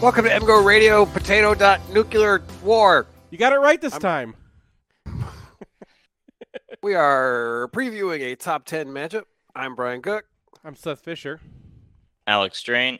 Welcome to MGO Radio, potato dot nuclear war. You got it right this time. We are previewing a top 10 matchup. I'm Brian Cook, I'm Seth Fisher. Alex Drain.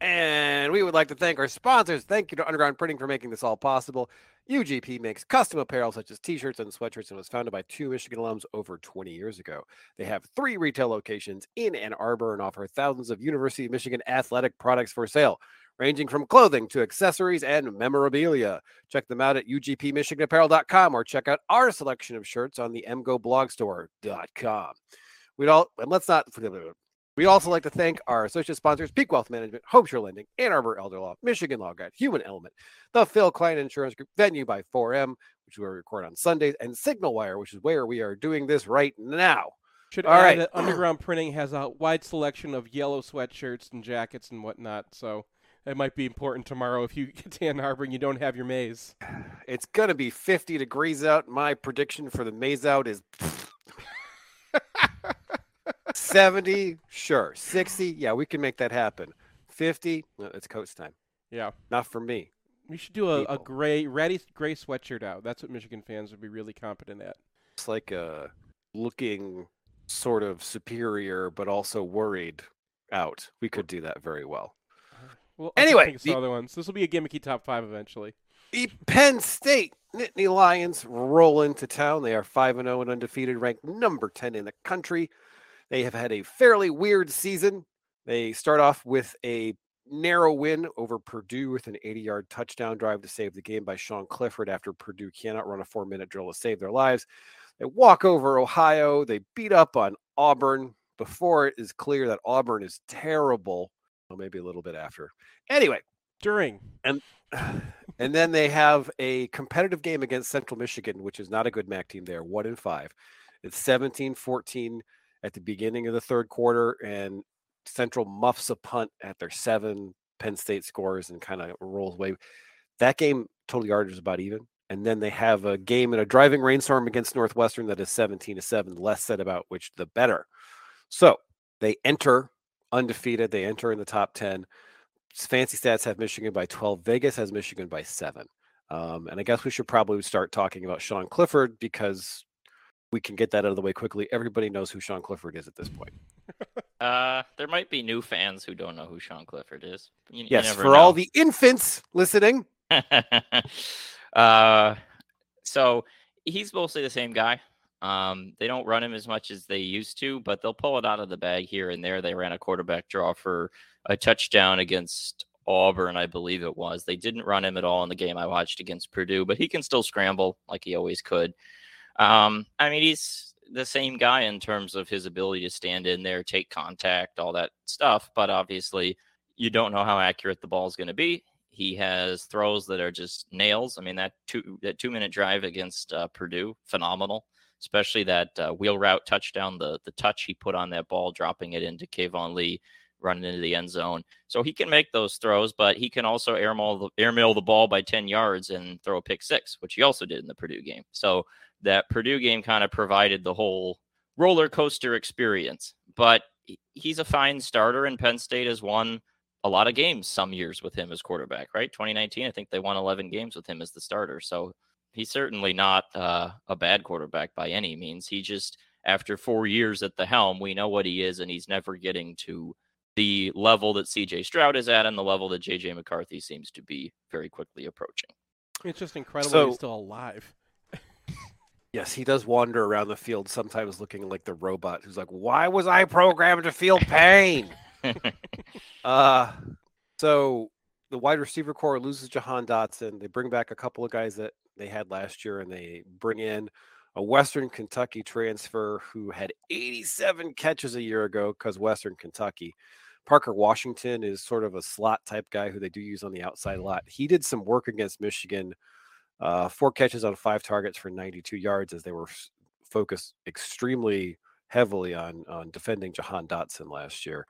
and we would like to thank our sponsors. Thank you to Underground Printing for making this all possible. UGP makes custom apparel such as t shirts and sweatshirts and was founded by two Michigan alums over 20 years ago. They have three retail locations in Ann Arbor and offer thousands of University of Michigan athletic products for sale, ranging from clothing to accessories and memorabilia. Check them out at ugpmichiganapparel.com or check out our selection of shirts on the mgoblogstore.com. We'd all, and let's not forget, We'd also like to thank our associate sponsors, Peak Wealth Management, HomeSure Lending, Ann Arbor Elder Law, Michigan Law Grad, Human Element, the Phil Klein Insurance Group, Venue by 4M, which we record on Sundays, and SignalWire, which is where we are doing this right now. Should All add right. that Underground Printing has a wide selection of yellow sweatshirts and jackets and whatnot, so it might be important tomorrow if you get to Ann Arbor and you don't have your maize. It's going to be 50 degrees out. My prediction for the maize out is 70, sure. 60, yeah, we can make that happen. 50, no, it's coach time. Yeah. Not for me. We should do a, a gray, ratty gray sweatshirt out. That's what Michigan fans would be really competent at. It's like uh, looking sort of superior, but also worried out. We could do that very well. Well, Anyway, the- other ones. This will be a gimmicky top five eventually. The Penn State Nittany Lions roll into town. They are 5 and 0 and undefeated, ranked number 10 in the country. They have had a fairly weird season. They start off with a narrow win over Purdue with an 80 yard touchdown drive to save the game by Sean Clifford after Purdue cannot run a four minute drill to save their lives. They walk over Ohio. They beat up on Auburn before it is clear that Auburn is terrible. Well, maybe a little bit after. Anyway, During. and and then they have a competitive game against Central Michigan, which is not a good MAC team. They're one in five. It's 17 14 at the beginning of the third quarter, and Central muffs a punt at their seven. Penn State scores and kind of rolls away. That game, total yardage is about even. And then they have a game in a driving rainstorm against Northwestern that is 17 to 7. Less said about which, the better. So they enter undefeated. They enter in the top 10 fancy stats have Michigan by 12. Vegas has Michigan by seven. Um, and I guess we should probably start talking about Sean Clifford because we can get that out of the way quickly. Everybody knows who Sean Clifford is at this point. Uh, there might be new fans who don't know who Sean Clifford is. You, you Yes, never for all the infants listening, uh, so he's mostly the same guy. Um, they don't run him as much as they used to, but they'll pull it out of the bag here and there. They ran a quarterback draw for a touchdown against Auburn, I believe it was. They didn't run him at all in the game I watched against Purdue, but he can still scramble like he always could. Um, I mean, he's the same guy in terms of his ability to stand in there, take contact, all that stuff. But obviously, you don't know how accurate the ball is going to be. He has throws that are just nails. I mean, that two that two minute drive against uh, Purdue, phenomenal. Especially that uh, wheel route touchdown, the the touch he put on that ball, dropping it into Keyvone Lee, running into the end zone. So he can make those throws, but he can also airmail the, airmail the ball by ten yards and throw a pick six, which he also did in the Purdue game. So that Purdue game kind of provided the whole roller coaster experience. But he's a fine starter, and Penn State has won a lot of games some years with him as quarterback, right? 2019, I think they won 11 games with him as the starter. So he's certainly not uh, a bad quarterback by any means. He just, after four years at the helm, we know what he is, and he's never getting to the level that CJ Stroud is at and the level that JJ McCarthy seems to be very quickly approaching. It's just incredible So- he's still alive. yes, he does wander around the field, sometimes looking like the robot who's like, Why was I programmed to feel pain? Uh, so the wide receiver corps loses Jahan Dotson. They bring back a couple of guys that they had last year, and they bring in a Western Kentucky transfer who had 87 catches a year ago because Western Kentucky. Parker Washington is sort of a slot type guy who they do use on the outside a lot. He did some work against Michigan, uh, four catches on five targets for 92 yards as they were s- focused extremely heavily on on defending Jahan Dotson last year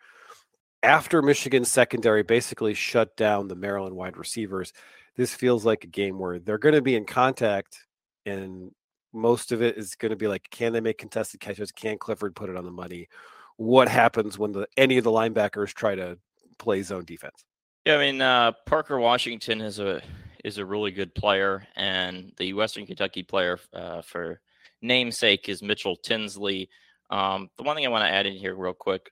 after Michigan's secondary basically shut down the Maryland wide receivers, this feels like a game where they're going to be in contact, and most of it is going to be like, can they make contested catches? Can Clifford put it on the money? What happens when the any of the linebackers try to play zone defense? Yeah, I mean uh, Parker Washington is a is a really good player, and the Western Kentucky player uh, for namesake is Mitchell Tinsley. Um, the one thing I want to add in here real quick,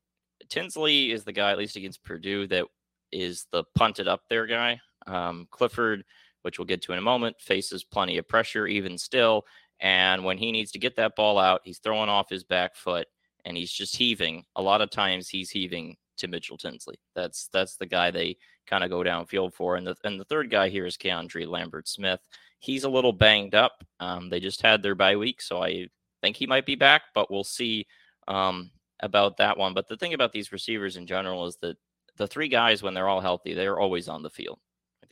Tinsley is the guy, at least against Purdue, that is the punted up there guy. Um, Clifford, which we'll get to in a moment, faces plenty of pressure even still. And when he needs to get that ball out, he's throwing off his back foot and he's just heaving. A lot of times he's heaving to Mitchell Tinsley. That's that's the guy they kind of go downfield for. And the and the third guy here is Keandre Lambert Smith. He's a little banged up. Um, they just had their bye week, so I think he might be back, but we'll see um, about that one. But the thing about these receivers in general is that the three guys, when they're all healthy, they're always on the field.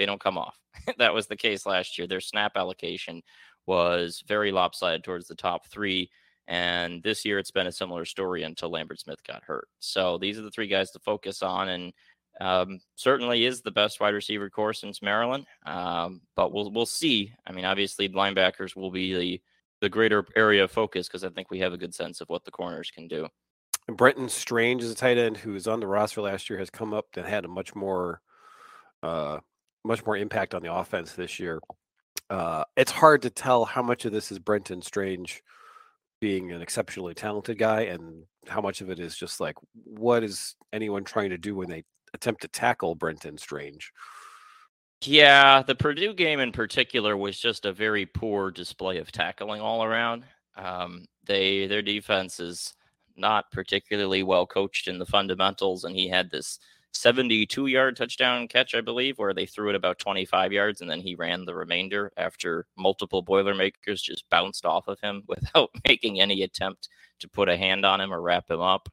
They don't come off. that was the case last year. Their snap allocation was very lopsided towards the top three. And this year, it's been a similar story until Lambert Smith got hurt. So these are the three guys to focus on. And um, certainly is the best wide receiver corps since Maryland. Um, but we'll we'll see. I mean, obviously, linebackers will be the the greater area of focus because I think we have a good sense of what the corners can do. Brenton Strange is a tight end who was on the roster last year, has come up and had a much more, uh, much more impact on the offense this year. Uh, it's hard to tell how much of this is Brenton Strange being an exceptionally talented guy and how much of it is just like what is anyone trying to do when they attempt to tackle Brenton Strange. Yeah, the Purdue game in particular was just a very poor display of tackling all around. Um, they their defense is not particularly well coached in the fundamentals, and he had this 72 yard touchdown catch, I believe, where they threw it about 25 yards and then he ran the remainder after multiple Boilermakers just bounced off of him without making any attempt to put a hand on him or wrap him up.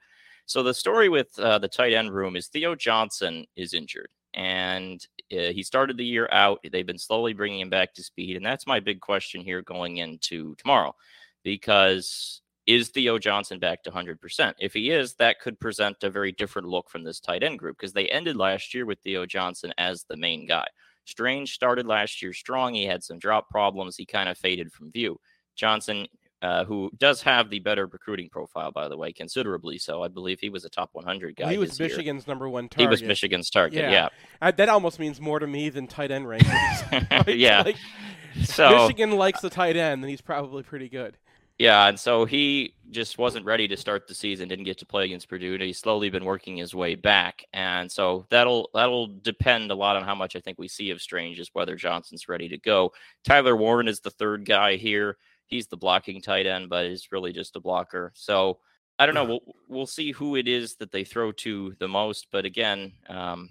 So the story with uh, the tight end room is Theo Johnson is injured and uh, he started the year out. They've been slowly bringing him back to speed. And that's my big question here going into tomorrow because is Theo Johnson back to 100%? If he is, that could present a very different look from this tight end group because they ended last year with Theo Johnson as the main guy. Strange started last year strong. He had some drop problems. He kind of faded from view. Johnson uh, who does have the better recruiting profile, by the way, considerably so. I believe he was a top 100 guy. Well, he was Michigan's year. number one target. He was Michigan's target. Yeah, yeah. I, that almost means more to me than tight end rankings. yeah. Like, so Michigan likes the tight end, then he's probably pretty good. Yeah, and so he just wasn't ready to start the season. Didn't get to play against Purdue. He's slowly been working his way back, and so that'll that'll depend a lot on how much I think we see of Strange, is whether Johnson's ready to go. Tyler Warren is the third guy here he's the blocking tight end, but he's really just a blocker. So I don't know. We'll we'll see who it is that they throw to the most. But again, um,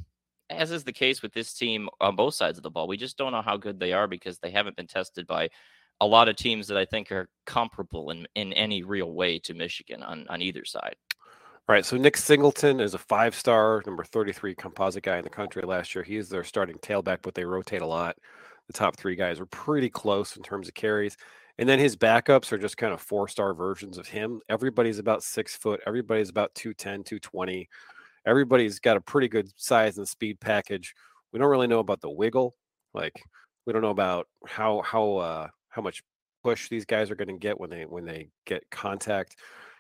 as is the case with this team on both sides of the ball, we just don't know how good they are because they haven't been tested by a lot of teams that I think are comparable in, in any real way to Michigan on, on either side. All right. So Nick Singleton is a five star, number 33 composite guy in the country last year. He is their starting tailback, but they rotate a lot. The top three guys are pretty close in terms of carries. And then his backups are just kind of four star versions of him. Everybody's about six foot, everybody's about 210, 220. Everybody's got a pretty good size and speed package. We don't really know about the wiggle. Like we don't know about how how uh how much push these guys are going to get when they when they get contact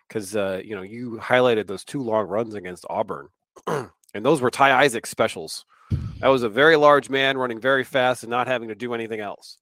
because uh you know you highlighted those two long runs against auburn and those were ty isaac specials that was a very large man running very fast and not having to do anything else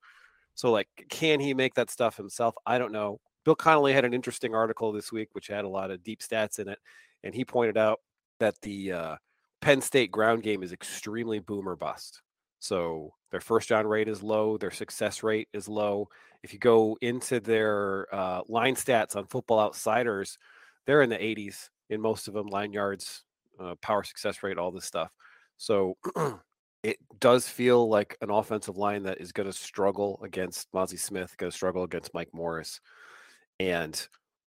so, like, can he make that stuff himself? I don't know. Bill Connelly had an interesting article this week, which had a lot of deep stats in it, and he pointed out that the uh, Penn State ground game is extremely boomer bust. So their first down rate is low, their success rate is low. If you go into their uh, line stats on Football Outsiders, they're in the 80s in most of them, line yards, uh, power success rate, all this stuff. So it does feel like an offensive line that is going to struggle against Mazi Smith, going to struggle against Mike Morris, and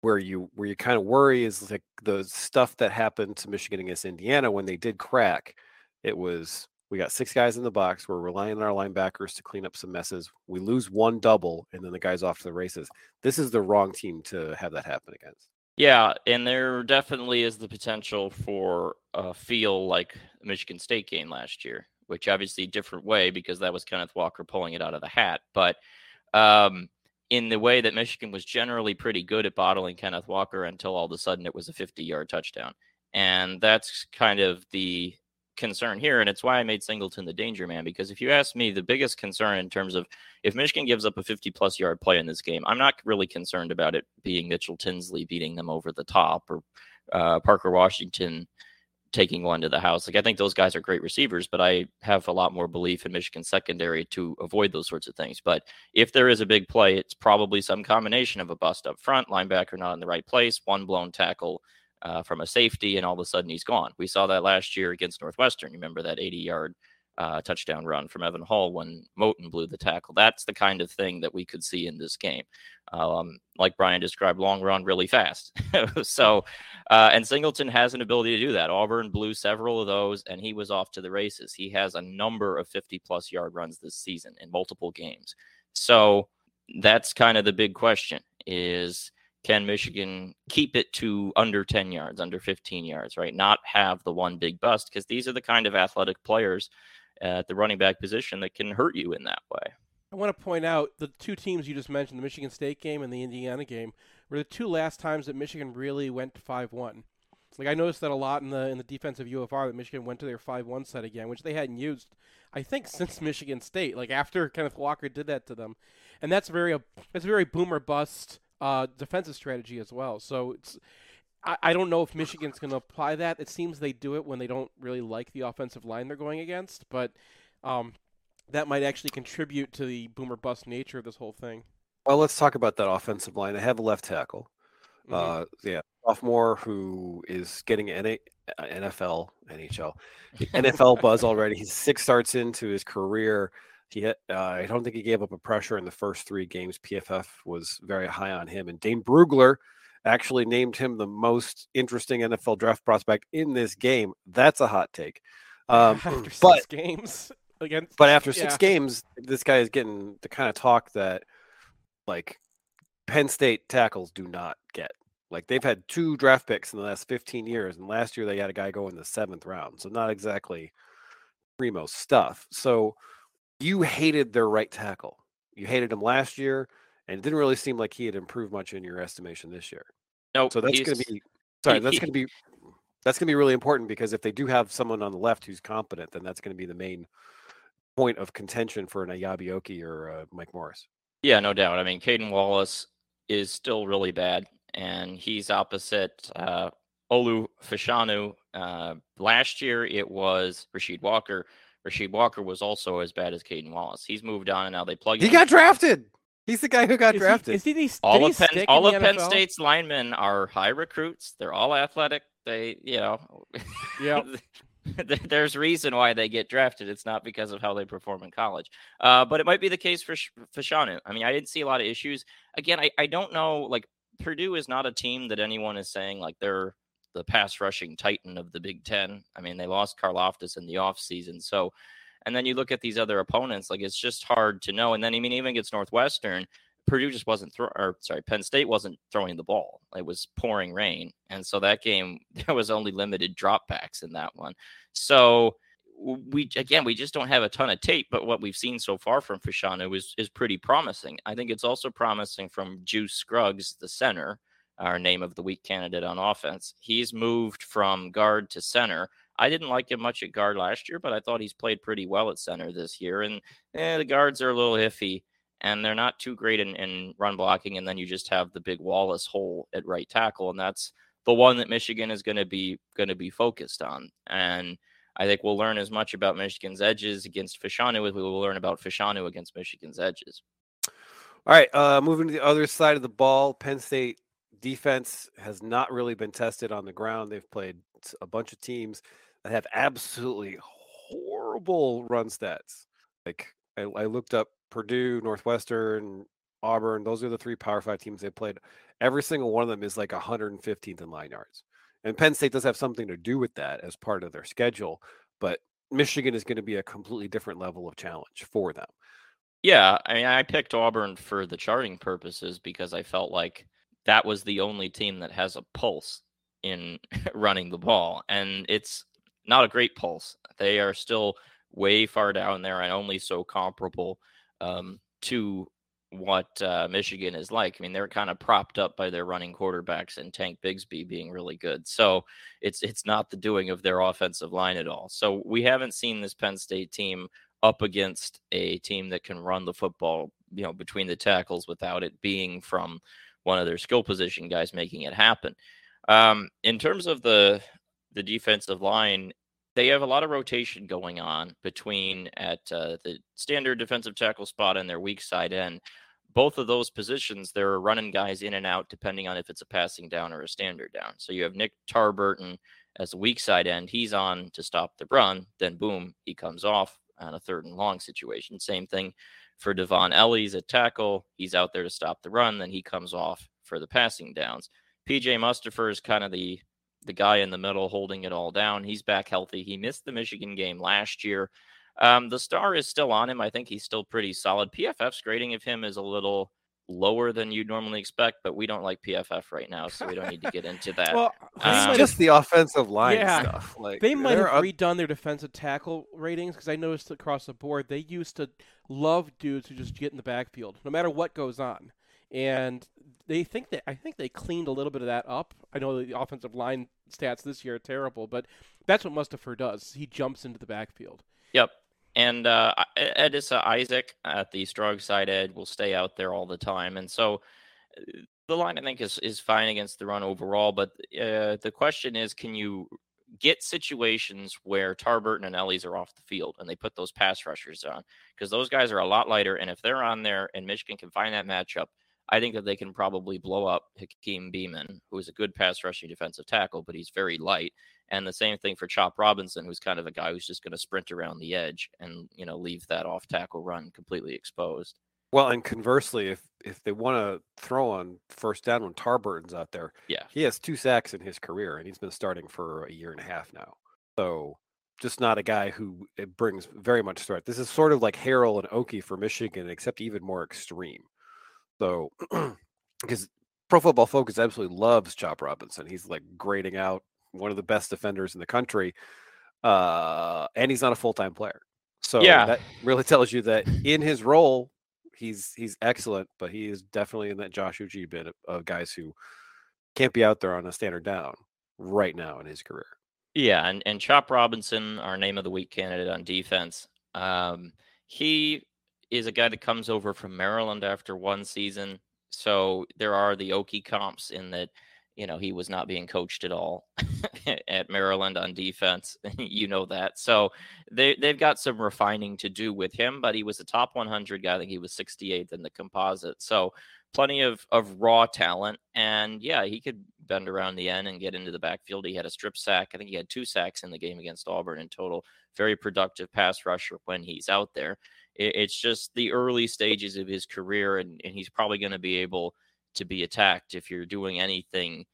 where you where you kind of worry is like the stuff that happened to Michigan against Indiana when they did crack. It was we got six guys in the box. We're relying on our linebackers to clean up some messes. We lose one double, and then the guys off to the races. This is the wrong team to have that happen against. Yeah, and there definitely is the potential for a feel like Michigan State game last year, which obviously different way because that was Kenneth Walker pulling it out of the hat. But um, in the way that Michigan was generally pretty good at bottling Kenneth Walker until all of a sudden it was a 50 yard touchdown. And that's kind of the concern here, and it's why I made Singleton the danger man. Because if you ask me, the biggest concern in terms of if Michigan gives up a 50 plus yard play in this game, I'm not really concerned about it being Mitchell Tinsley beating them over the top or uh, Parker Washington taking one to the house. Like I think those guys are great receivers, but I have a lot more belief in Michigan secondary to avoid those sorts of things. But if there is a big play, it's probably some combination of a bust up front, linebacker not in the right place, one blown tackle uh, from a safety, and all of a sudden he's gone. We saw that last year against Northwestern. You remember that 80 yard uh, touchdown run from Evan Hull when Moten blew the tackle. That's the kind of thing that we could see in this game. Um, like Brian described, long run really fast. so, uh, and Singleton has an ability to do that. Auburn blew several of those, and he was off to the races. He has a number of 50 plus yard runs this season in multiple games. So that's kind of the big question: is can Michigan keep it to under 10 yards, under 15 yards, right? Not have the one big bust because these are the kind of athletic players at the running back position that can hurt you in that way. I want to point out the two teams you just mentioned, the Michigan State game and the Indiana game, were the two last times that Michigan really went 5-1. Like I noticed that a lot in the in the defensive UFR that Michigan went to their 5-1 set again, which they hadn't used I think since Michigan State, like after Kenneth Walker did that to them. And that's very a that's very boomer bust uh, defensive strategy as well. So it's I, I don't know if Michigan's going to apply that. It seems they do it when they don't really like the offensive line they're going against, but um, that might actually contribute to the boomer bust nature of this whole thing. Well, let's talk about that offensive line. I have a left tackle. Mm-hmm. Uh, yeah, sophomore who is getting an NFL, NHL, NFL buzz already. He's six starts into his career. He, uh, I don't think he gave up a pressure in the first three games. PFF was very high on him, and Dane Brugler actually named him the most interesting NFL draft prospect in this game. That's a hot take. Um, after but, games against, but after six yeah. games, this guy is getting the kind of talk that like Penn State tackles do not get. Like they've had two draft picks in the last 15 years, and last year they had a guy go in the seventh round, so not exactly primo stuff. So you hated their right tackle. You hated him last year, and it didn't really seem like he had improved much in your estimation this year. No, so that's going to be sorry. That's going to be that's going to be really important because if they do have someone on the left who's competent, then that's going to be the main point of contention for an Eyabi Okie or uh, Mike Morris. Yeah, no doubt. I mean, Caden Wallace is still really bad, and he's opposite uh, Olu Fashanu. Uh, last year it was Rasheed Walker. Rasheed Walker was also as bad as Caden Wallace. He's moved on, and now they plug. He got drafted. He's the guy who got is drafted. He, he, all of Penn, all of Penn State's linemen are high recruits. They're all athletic. They, you know, yeah. there's reason why they get drafted. It's not because of how they perform in college. Uh, but it might be the case for Fashanu. I mean, I didn't see a lot of issues. Again, I, I don't know. Like Purdue is not a team that anyone is saying like they're the pass rushing titan of the Big Ten. I mean, they lost Karlaftis in the offseason. So and then you look at these other opponents, like it's just hard to know. And then I mean, even against Northwestern, Purdue just wasn't throw or sorry, Penn State wasn't throwing the ball. It was pouring rain. And so that game there was only limited drop dropbacks in that one. So we again we just don't have a ton of tape, but what we've seen so far from Fashanu is is pretty promising. I think it's also promising from Juice Scruggs, the center, our name of the week candidate on offense. He's moved from guard to center I didn't like him much at guard last year, but I thought he's played pretty well at center this year. And eh, the guards are a little iffy, and they're not too great in, in run blocking. And then you just have the big Wallace hole at right tackle, and that's the one that Michigan is going to be going to be focused on. And I think we'll learn as much about Michigan's edges against Fashanu as we will learn about Fashanu against Michigan's edges. All right, uh, moving to the other side of the ball, Penn State defense has not really been tested on the ground. They've played a bunch of teams that have absolutely horrible run stats. Like I, I looked up Purdue, Northwestern, Auburn. Those are the three Power Five teams they played. Every single one of them is like 115th in line yards. And Penn State does have something to do with that as part of their schedule, but Michigan is going to be a completely different level of challenge for them. Yeah, I mean, I picked Auburn for the charting purposes because I felt like that was the only team that has a pulse in running the ball, and it's not a great pulse. They are still way far down there and only so comparable um, to what uh, Michigan is like. I mean, they're kind of propped up by their running quarterbacks and Tank Bigsby being really good. So it's it's not the doing of their offensive line at all. So we haven't seen this Penn State team up against a team that can run the football, you know, between the tackles without it being from one of their skill position guys making it happen. Um, in terms of the the defensive line, they have a lot of rotation going on between at uh, the standard defensive tackle spot and their weak side end. Both of those positions, they're running guys in and out depending on if it's a passing down or a standard down. So you have Nick Tarburton as a weak side end. He's on to stop the run. Then boom, he comes off on a third and long situation. Same thing for Devon Ellies at tackle. He's out there to stop the run. Then he comes off for the passing downs. PJ Mustipher is kind of the the guy in the middle holding it all down. He's back healthy. He missed the Michigan game last year. Um, the star is still on him. I think he's still pretty solid. PFF's grading of him is a little lower than you'd normally expect, but we don't like PFF right now, so we don't need to get into that. well, Um, just the offensive line Yeah. stuff. Like They might have they're up- redone their defensive tackle ratings because I noticed across the board they used to love dudes who just get in the backfield, no matter what goes on. And they think that I think they cleaned a little bit of that up. I know the offensive line stats this year are terrible, but that's what Mustipher does. He jumps into the backfield. Yep. And uh, Adisa Isaac at the strong side Ed will stay out there all the time. And so uh, the line, I think, is, is fine against the run overall. But uh, the question is can you get situations where Tarburton and Ellies are off the field and they put those pass rushers on? Because those guys are a lot lighter. And if they're on there and Michigan can find that matchup, I think that they can probably blow up Hakeem Beamon, who is a good pass rushing defensive tackle, but he's very light. And the same thing for Chop Robinson, who's kind of a guy who's just going to sprint around the edge and you know leave that off tackle run completely exposed. well, and conversely, if if they want to throw on first down when Tarburton's out there, Yeah. he has two sacks in his career, and he's been starting for a year and a half now. So just not a guy who it brings very much threat. This is sort of like Harrell and Okie for Michigan, except even more extreme. So because Pro Football Focus absolutely loves Chop Robinson. He's like grading out one of the best defenders in the country. Uh, and he's not a full time player. So Yeah. that really tells you that in his role, he's he's excellent, but he is definitely in that Josh Uche bit of, of guys who can't be out there on a standard down right now in his career. Yeah, and, and Chop Robinson, our name of the week candidate on defense, um, he is a guy that comes over from Maryland after one season. So there are the Okie comps in that, you know, he was not being coached at all at Maryland on defense. you know that. So they, they've got some refining to do with him, but he was a top 100 guy. I think he was 68th in the composite. So plenty of, of raw talent. And yeah, he could bend around the end and get into the backfield. He had a strip sack. I think he had two sacks in the game against Auburn in total. Very productive pass rusher when he's out there. It, it's just the early stages of his career, and, and he's probably going to be able to be attacked if you're doing anything,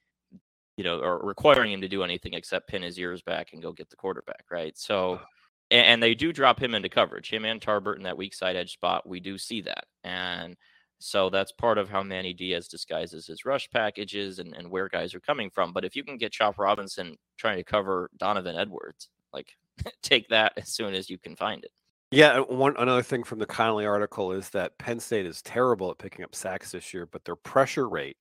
you know, or requiring him to do anything except pin his ears back and go get the quarterback, right? So, and, and they do drop him into coverage. Him and Tarburton in that weak side edge spot, we do see that. And so that's part of how Manny Diaz disguises his rush packages and, and where guys are coming from. But if you can get Chop Robinson trying to cover Donovan Edwards, like take that as soon as you can find it. Yeah, one another thing from the Connelly article is that Penn State is terrible at picking up sacks this year, but their pressure rate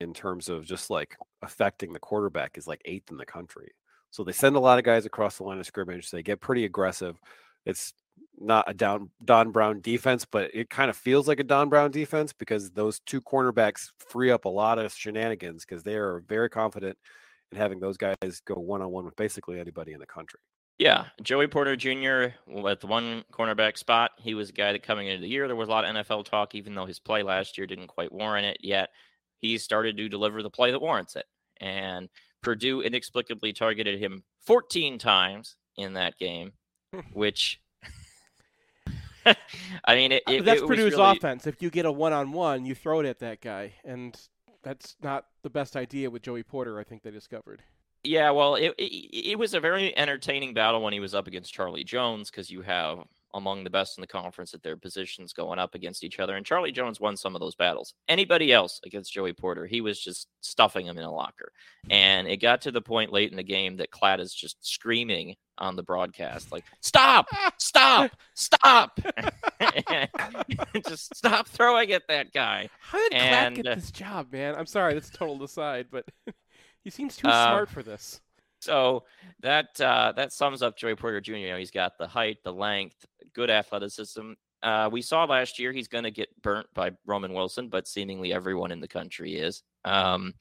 in terms of just like affecting the quarterback is like eighth in the country. So they send a lot of guys across the line of scrimmage. They get pretty aggressive. It's not a down Don Brown defense, but it kind of feels like a Don Brown defense because those two cornerbacks free up a lot of shenanigans because they are very confident in having those guys go one on one with basically anybody in the country. Yeah, Joey Porter Jr. at the one cornerback spot. He was a guy that coming into the year, there was a lot of NFL talk, even though his play last year didn't quite warrant it yet. He started to deliver the play that warrants it. And Purdue inexplicably targeted him 14 times in that game, which I mean, it, uh, it, that's it was Purdue's really- offense. If you get a one-on-one, you throw it at that guy, and that's not the best idea with Joey Porter. I think they discovered. Yeah, well, it, it it was a very entertaining battle when he was up against Charlie Jones because you have among the best in the conference at their positions going up against each other, and Charlie Jones won some of those battles. Anybody else against Joey Porter, he was just stuffing him in a locker, and it got to the point late in the game that Klatt is just screaming on the broadcast like, "Stop! Stop! Stop!" Just stop throwing at that guy. How did And, get uh, this job, man? I'm sorry, that's a total aside, but he seems too Uh, smart for this. So that uh, that sums up Joey Porter Jr. You know, he's got the height, the length, good athleticism. Uh, we saw last year he's going to get burnt by Roman Wilson, but seemingly everyone in the country is. Um,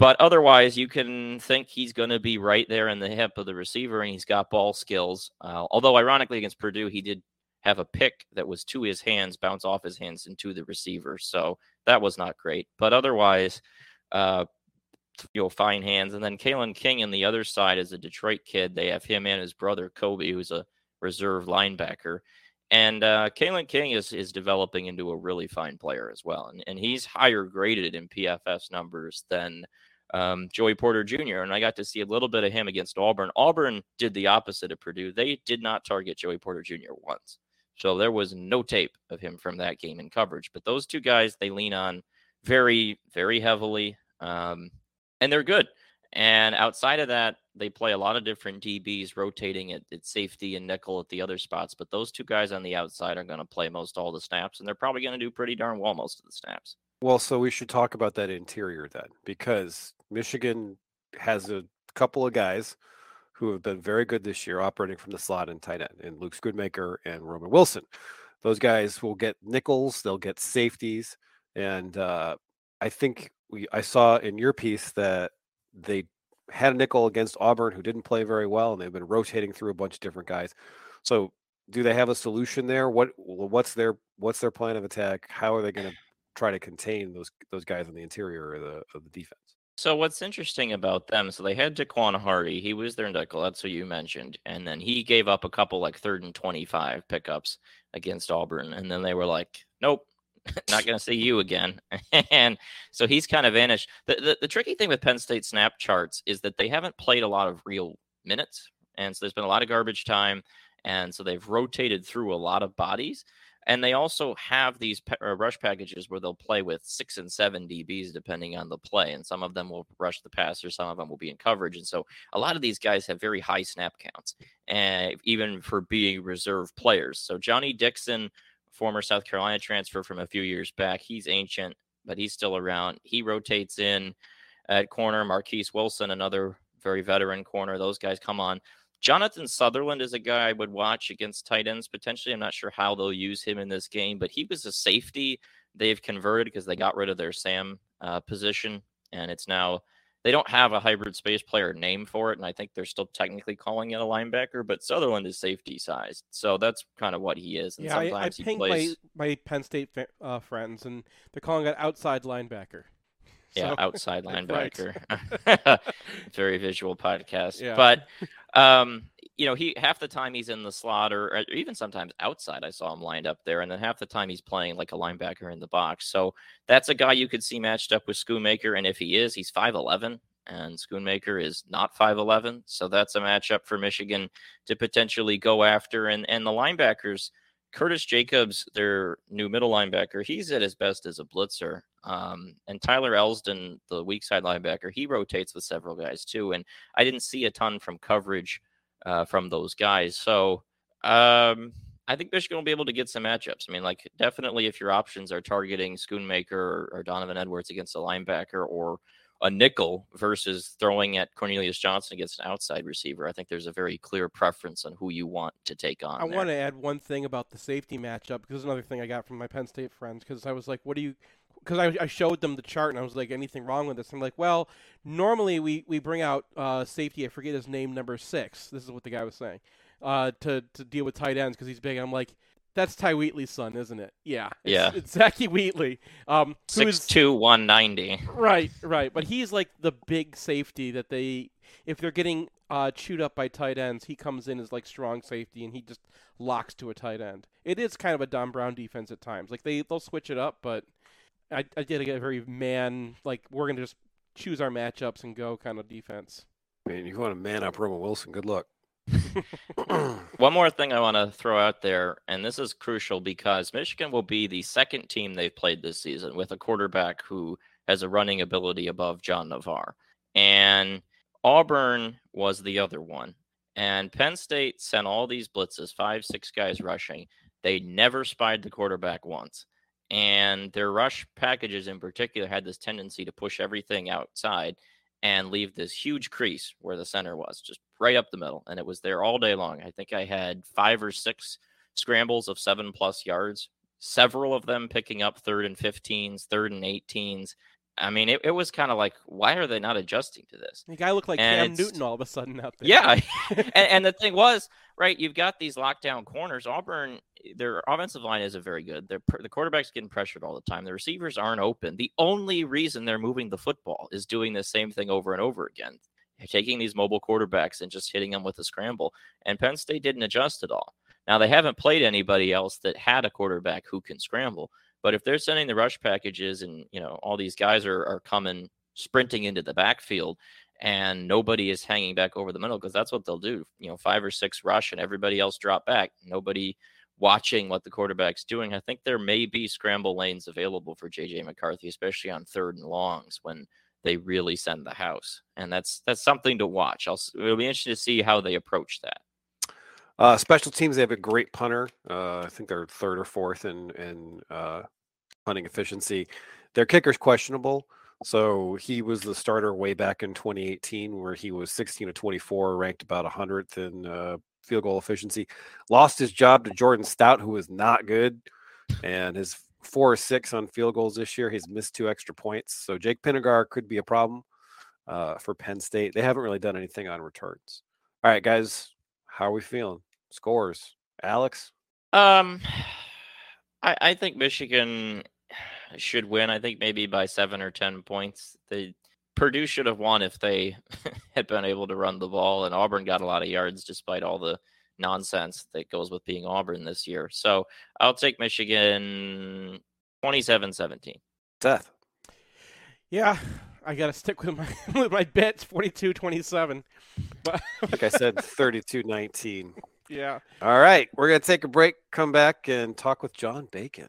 but otherwise, you can think he's going to be right there in the hip of the receiver, and he's got ball skills. Uh, although, ironically, against Purdue, he did have a pick that was to his hands, bounce off his hands into the receiver. So that was not great. But otherwise, uh, you know, fine hands. And then Kalen King on the other side is a Detroit kid. They have him and his brother Kobe, who's a reserve linebacker. And uh, Kalen King is is developing into a really fine player as well, and and he's higher graded in PFF numbers than um, Joey Porter Jr. And I got to see a little bit of him against Auburn. Auburn did the opposite of Purdue; they did not target Joey Porter Jr. once, so there was no tape of him from that game in coverage. But those two guys they lean on very very heavily, um, and they're good. And outside of that, they play a lot of different DBs rotating at, at safety and nickel at the other spots. But those two guys on the outside are going to play most all the snaps, and they're probably going to do pretty darn well most of the snaps. Well, so we should talk about that interior then, because Michigan has a couple of guys who have been very good this year operating from the slot and tight end, and Luke Schoonmaker and Roman Wilson. Those guys will get nickels, they'll get safeties, and uh, I think we I saw in your piece that they had a nickel against Auburn who didn't play very well, and they've been rotating through a bunch of different guys. So, do they have a solution there? What what's their what's their plan of attack? How are they going to try to contain those those guys on the interior of the of the defense? So what's interesting about them? So they had Daquan Hardy. He was their nickel. That's what you mentioned, and then he gave up a couple like third and twenty-five pickups against Auburn, and then they were like, "Nope, not going to see you again." and so he's kind of vanished. The, the the tricky thing with Penn State snap charts is that they haven't played a lot of real minutes, and so there's been a lot of garbage time, and so they've rotated through a lot of bodies. And they also have these pa- uh, rush packages where they'll play with six and seven DBs depending on the play, and some of them will rush the passer, some of them will be in coverage, and so a lot of these guys have very high snap counts, and even for being reserve players. So Johnny Dixon, former South Carolina transfer from a few years back, he's ancient, but he's still around. He rotates in at corner. Marquise Wilson, another very veteran corner. Those guys come on. Jonathan Sutherland is a guy I would watch against tight ends potentially. I'm not sure how they'll use him in this game, but he was a safety they've converted because they got rid of their Sam uh, position, and it's now they don't have a hybrid space player name for it, and I think they're still technically calling it a linebacker. But Sutherland is safety sized, so that's kind of what he is. And Yeah, I, I pinged plays, my, my Penn State fa- uh, friends, and they're calling it outside linebacker. yeah, So- outside linebacker. Very visual podcast, Yeah. but um, you know, he half the time he's in the slot or, or even sometimes outside. I saw him lined up there, and then half the time he's playing like a linebacker in the box. So that's a guy you could see matched up with Schoonmaker, and if he is, he's five eleven, and Schoonmaker is not five eleven. So that's a matchup for Michigan to potentially go after, and and the linebackers. Curtis Jacobs, their new middle linebacker, he's at his best as a blitzer. Um, and Tyler Elsdon, the weak side linebacker, he rotates with several guys too. And I didn't see a ton from coverage uh, from those guys. So um, I think Michigan will be able to get some matchups. I mean, like definitely if your options are targeting Schoonmaker or, or Donovan Edwards against a linebacker or a nickel versus throwing at Cornelius Johnson against an outside receiver, I think there's a very clear preference on who you want to take on. I there. want to add one thing about the safety matchup because another thing I got from my Penn State friends because I was like, "What do you?" Because I, I showed them the chart and I was like, "Anything wrong with this?" I'm like, "Well, normally we, we bring out uh, safety. I forget his name, number six. This is what the guy was saying uh, to to deal with tight ends because he's big." And I'm like, "That's Ty Wheatley's son, isn't it?" Yeah, it's, Yeah. It's Zakee Wheatley. Um, Six two one ninety. Right, right. But he's like the big safety that they, if they're getting uh, chewed up by tight ends, he comes in as like strong safety and he just locks to a tight end. It is kind of a Don Brown defense at times. Like they they'll switch it up, but I I did get a very man like we're gonna just choose our matchups and go kind of defense. Man, mean, you want to man up Roman Wilson. Good luck. One more thing I want to throw out there, and this is crucial because Michigan will be the second team they've played this season with a quarterback who has a running ability above John Navarre. And Auburn was the other one. And Penn State sent all these blitzes, five, six guys rushing. They never spied the quarterback once. And their rush packages in particular had this tendency to push everything outside and leave this huge crease where the center was, just right up the middle. And it was there all day long. I think I had five or six scrambles of seven plus yards, several of them picking up third and 15s, third and 18s. I mean, it, it was kind of like, why are they not adjusting to this? The guy looked like And Cam Newton all of a sudden out there. Yeah. and, and the thing was, right, you've got these lockdown corners. Auburn, their offensive line isn't very good. Their, the quarterback's getting pressured all the time. The receivers aren't open. The only reason they're moving the football is doing the same thing over and over again, taking these mobile quarterbacks and just hitting them with a scramble. And Penn State didn't adjust at all. Now, they haven't played anybody else that had a quarterback who can scramble. But if they're sending the rush packages and, you know, all these guys are, are coming sprinting into the backfield and nobody is hanging back over the middle because that's what they'll do. You know, five or six rush and everybody else drop back. Nobody watching what the quarterback's doing. I think there may be scramble lanes available for JJ McCarthy, especially on third and longs when they really send the house. And that's that's something to watch. I'll, it'll be interesting to see how they approach that. Uh, special teams, they have a great punter. Uh, I think they're third or fourth in in uh, punting efficiency. Their kicker's questionable. So he was the starter way back in 2018, where he was 16 to 24, ranked about 100th in uh, field goal efficiency. Lost his job to Jordan Stout, who was not good, and his four or six on field goals this year. He's missed two extra points. So Jake Pinegar could be a problem uh, for Penn State. They haven't really done anything on returns. All right, guys, how are we feeling? Scores, Alex. Um, I, I think Michigan should win. I think maybe by seven or ten points. They Purdue should have won if they had been able to run the ball, and Auburn got a lot of yards despite all the nonsense that goes with being Auburn this year. So I'll take Michigan 27-17. Seth. Yeah, I got to stick with my with my bets 42-27. But Like I said, 32 19. Yeah. All right, we're going to take a break, come back, and talk with John Bacon.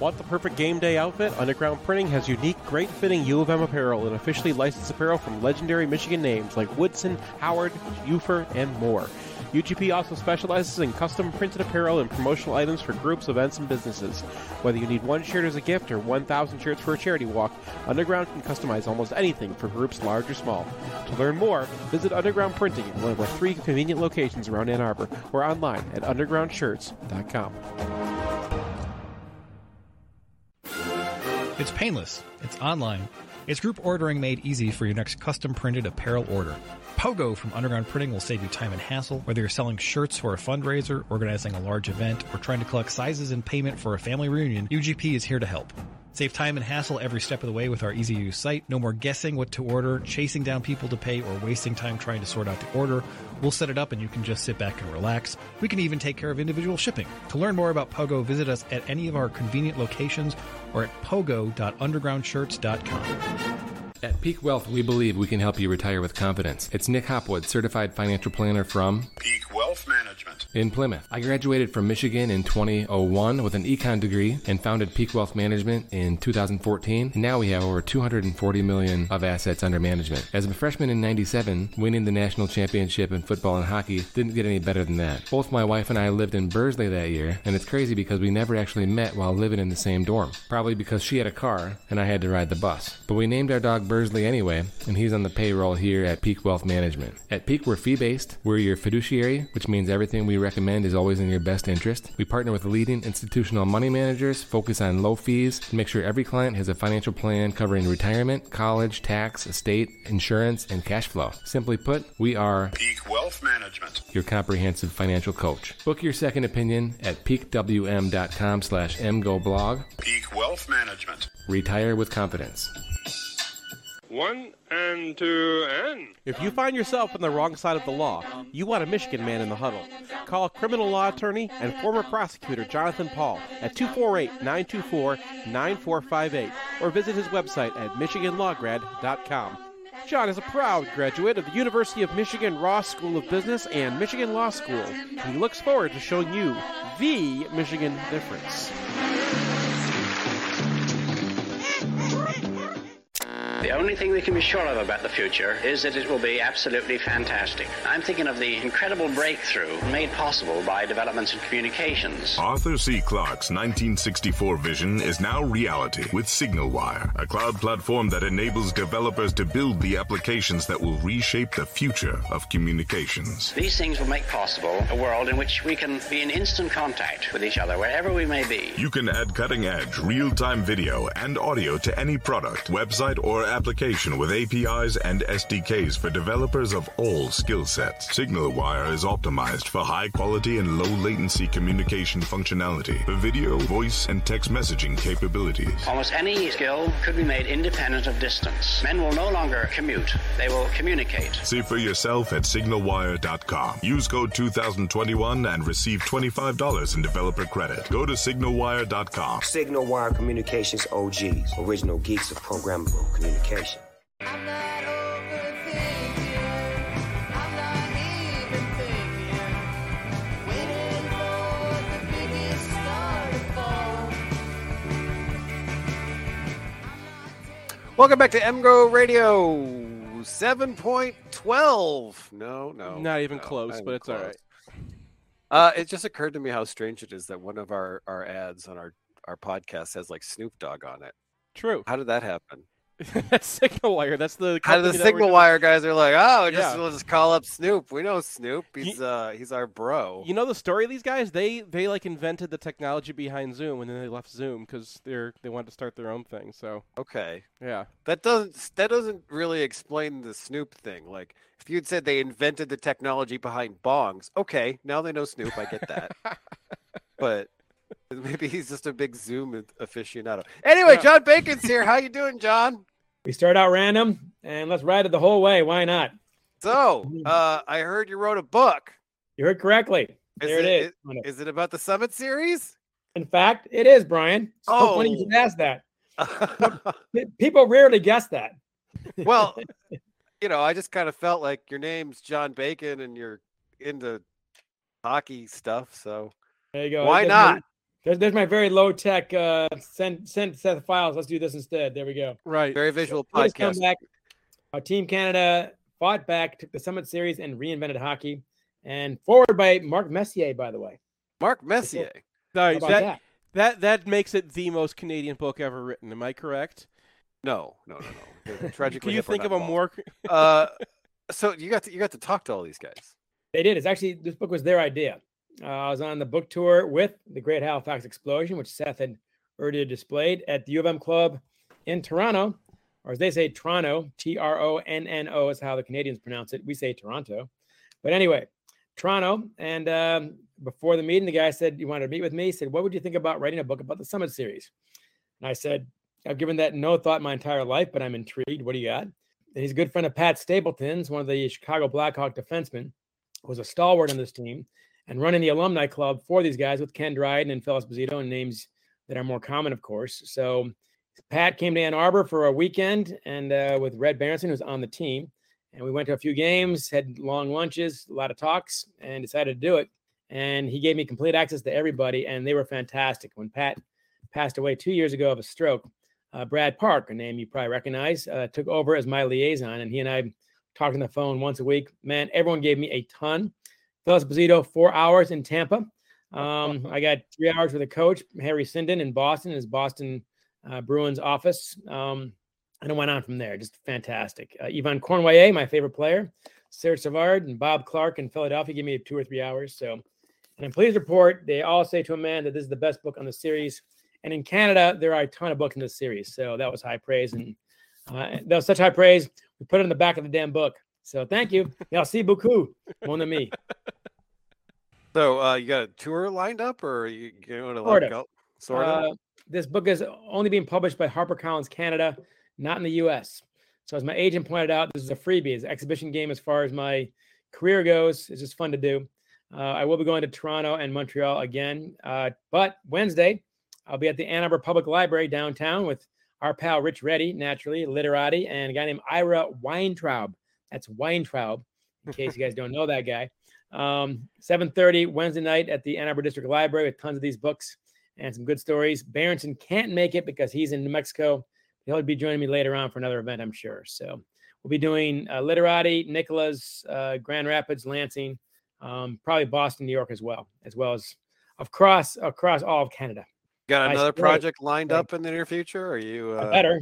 Want the perfect game day outfit? Underground Printing has unique, great fitting U of M apparel and officially licensed apparel from legendary Michigan names like Woodson, Howard, Ufer, and more. UGP also specializes in custom printed apparel and promotional items for groups, events, and businesses. Whether you need one shirt as a gift or 1,000 shirts for a charity walk, Underground can customize almost anything for groups large or small. To learn more, visit Underground Printing at one of our three convenient locations around Ann Arbor or online at undergroundshirts.com. It's painless, it's online, it's group ordering made easy for your next custom printed apparel order. Pogo from Underground Printing will save you time and hassle, whether you're selling shirts for a fundraiser, organizing a large event, or trying to collect sizes and payment for a family reunion, UGP is here to help. Save time and hassle every step of the way with our easy to use site. No more guessing what to order, chasing down people to pay, or wasting time trying to sort out the order. We'll set it up and you can just sit back and relax. We can even take care of individual shipping. To learn more about Pogo, visit us at any of our convenient locations or at pogo.undergroundshirts.com. At Peak Wealth, we believe we can help you retire with confidence. It's Nick Hopwood, certified financial planner from Peak Wealth Management. In Plymouth. I graduated from Michigan in 2001 with an econ degree and founded Peak Wealth Management in 2014. And now we have over 240 million of assets under management. As a freshman in 97, winning the national championship in football and hockey didn't get any better than that. Both my wife and I lived in Bursley that year, and it's crazy because we never actually met while living in the same dorm. Probably because she had a car and I had to ride the bus. But we named our dog Bursley anyway, and he's on the payroll here at Peak Wealth Management. At Peak, we're fee based. We're your fiduciary, which means everything we recommend is always in your best interest. We partner with leading institutional money managers, focus on low fees, and make sure every client has a financial plan covering retirement, college, tax, estate, insurance, and cash flow. Simply put, we are Peak Wealth Management. your comprehensive financial coach. Book your second opinion at peakwm.com slash mgoblog. Peak Wealth Management. Retire with confidence. One and two and. If you find yourself on the wrong side of the law, you want a Michigan man in the huddle. Call criminal law attorney and former prosecutor Jonathan Paul at 248 924 9458 or visit his website at MichiganLawGrad.com. John is a proud graduate of the University of Michigan Ross School of Business and Michigan Law School, he looks forward to showing you the Michigan difference. The only thing we can be sure of about the future is that it will be absolutely fantastic. I'm thinking of the incredible breakthrough made possible by developments in communications. Arthur C. Clarke's 1964 vision is now reality with SignalWire, a cloud platform that enables developers to build the applications that will reshape the future of communications. These things will make possible a world in which we can be in instant contact with each other wherever we may be. You can add cutting edge, real time video and audio to any product, website, or application with APIs and SDKs for developers of all skill sets. SignalWire is optimized for high quality and low latency communication functionality for video, voice, and text messaging capabilities. Almost any skill could be made independent of distance. Men will no longer commute, they will communicate. See for yourself at signalwire.com. Use code 2021 and receive $25 in developer credit. Go to signalwire.com. SignalWire Communications OGs, original geeks of programmable communication. Welcome back to MGO Radio 7.12. No, no. Not even no, close, not but even it's all close. right. Uh, it just occurred to me how strange it is that one of our, our ads on our, our podcast has like Snoop Dogg on it. True. How did that happen? That's SignalWire. That's the How did the company that we're SignalWire guys are like, oh, just Yeah. we'll just call up Snoop. We know Snoop. He's uh he's our bro. You know the story of these guys? They they like invented the technology behind Zoom, and then they left Zoom because they're they wanted to start their own thing. So Okay. yeah, That doesn't that doesn't really explain the Snoop thing. Like if you'd said they invented the technology behind bongs, okay, now they know Snoop. I get that. but maybe he's just a big Zoom aficionado. Anyway, Yeah. John Bacon's here. How you doing, John? We start out random and let's ride it the whole way. Why not? So, uh, I heard you wrote a book. You heard correctly. There it is. Is it about the Summit series? In fact, it is, Brian. So funny you Oh. should ask that. People rarely guess that. well, you know, I just kind of felt like your name's John Bacon and you're into hockey stuff. So There you go. Why not? My, there's, there's my very low tech uh, send send set of files. Let's do this instead. There we go. right. very visual Let's podcast. back. Our Team Canada fought back, took the Summit Series, and reinvented hockey. And forward by Mark Messier, by the way. Mark Messier. No, How that, that that? that that makes it the most Canadian book ever written. Am I correct? No, no, no, no. Tragically, Can you think of a more? uh, so you got to you got to talk to all these guys. They did. It's actually this book was their idea. Uh, I was on the book tour with the Great Halifax Explosion, which Seth had already displayed at the U of M Club in Toronto, or as they say, Toronto. T R O N N O is how the Canadians pronounce it. We say Toronto, but anyway, Toronto. And um, before the meeting, the guy said, "You wanted to meet with me?" He said, "What would you think about writing a book about the Summit Series?" And I said, "I've given that no thought my entire life, but I'm intrigued. What do you got?" And he's a good friend of Pat Stapleton's, one of the Chicago Blackhawk defensemen, who was a stalwart on this team and running the alumni club for these guys with Ken Dryden and Phil Esposito and names that are more common, of course. So Pat came to Ann Arbor for a weekend and uh, with Red Berenson, who's on the team. And we went to a few games, had long lunches, a lot of talks, and decided to do it. And he gave me complete access to everybody, and they were fantastic. When Pat passed away two years ago of a stroke, uh, Brad Park, a name you probably recognize, uh, took over as my liaison, and he and I talked on the phone once a week. Man, everyone gave me a ton. Phil Esposito, four hours in Tampa. Um, I got three hours with a coach, Harry Sinden in Boston, his Boston uh, Bruins office. Um, and it went on from there. Just fantastic. Uh, Yvan Cournoyer, my favorite player, Serge Savard and Bob Clarke in Philadelphia gave me two or three hours. So, and I'm pleased to report they all say to a man that this is the best book on the series. And in Canada, there are a ton of books in this series. So that was high praise. And uh, that was such high praise. We put it in the back of the damn book. So thank you. Merci beaucoup, mon ami. So uh, you got a tour lined up, or you going to Sort like of. go? Sort of. Uh, this book is only being published by HarperCollins Canada, not in the U.S. So as my agent pointed out, this is a freebie. It's an exhibition game as far as my career goes. It's just fun to do. Uh, I will be going to Toronto and Montreal again, uh, but Wednesday I'll be at the Ann Arbor Public Library downtown with our pal Rich Reddy, naturally literati, and a guy named Ira Weintraub. That's Weintraub, in case you guys don't know that guy. Um, 7:30 Wednesday night at the Ann Arbor District Library with tons of these books and some good stories. Barrington can't make it because he's in New Mexico he'll be joining me later on for another event, I'm sure. So we'll be doing uh, Literati, Nicola's, uh, Grand Rapids, Lansing, um, probably Boston, New York as well, as well as across across all of Canada. Got another project lined Right. up in the near future? Or are you uh, better.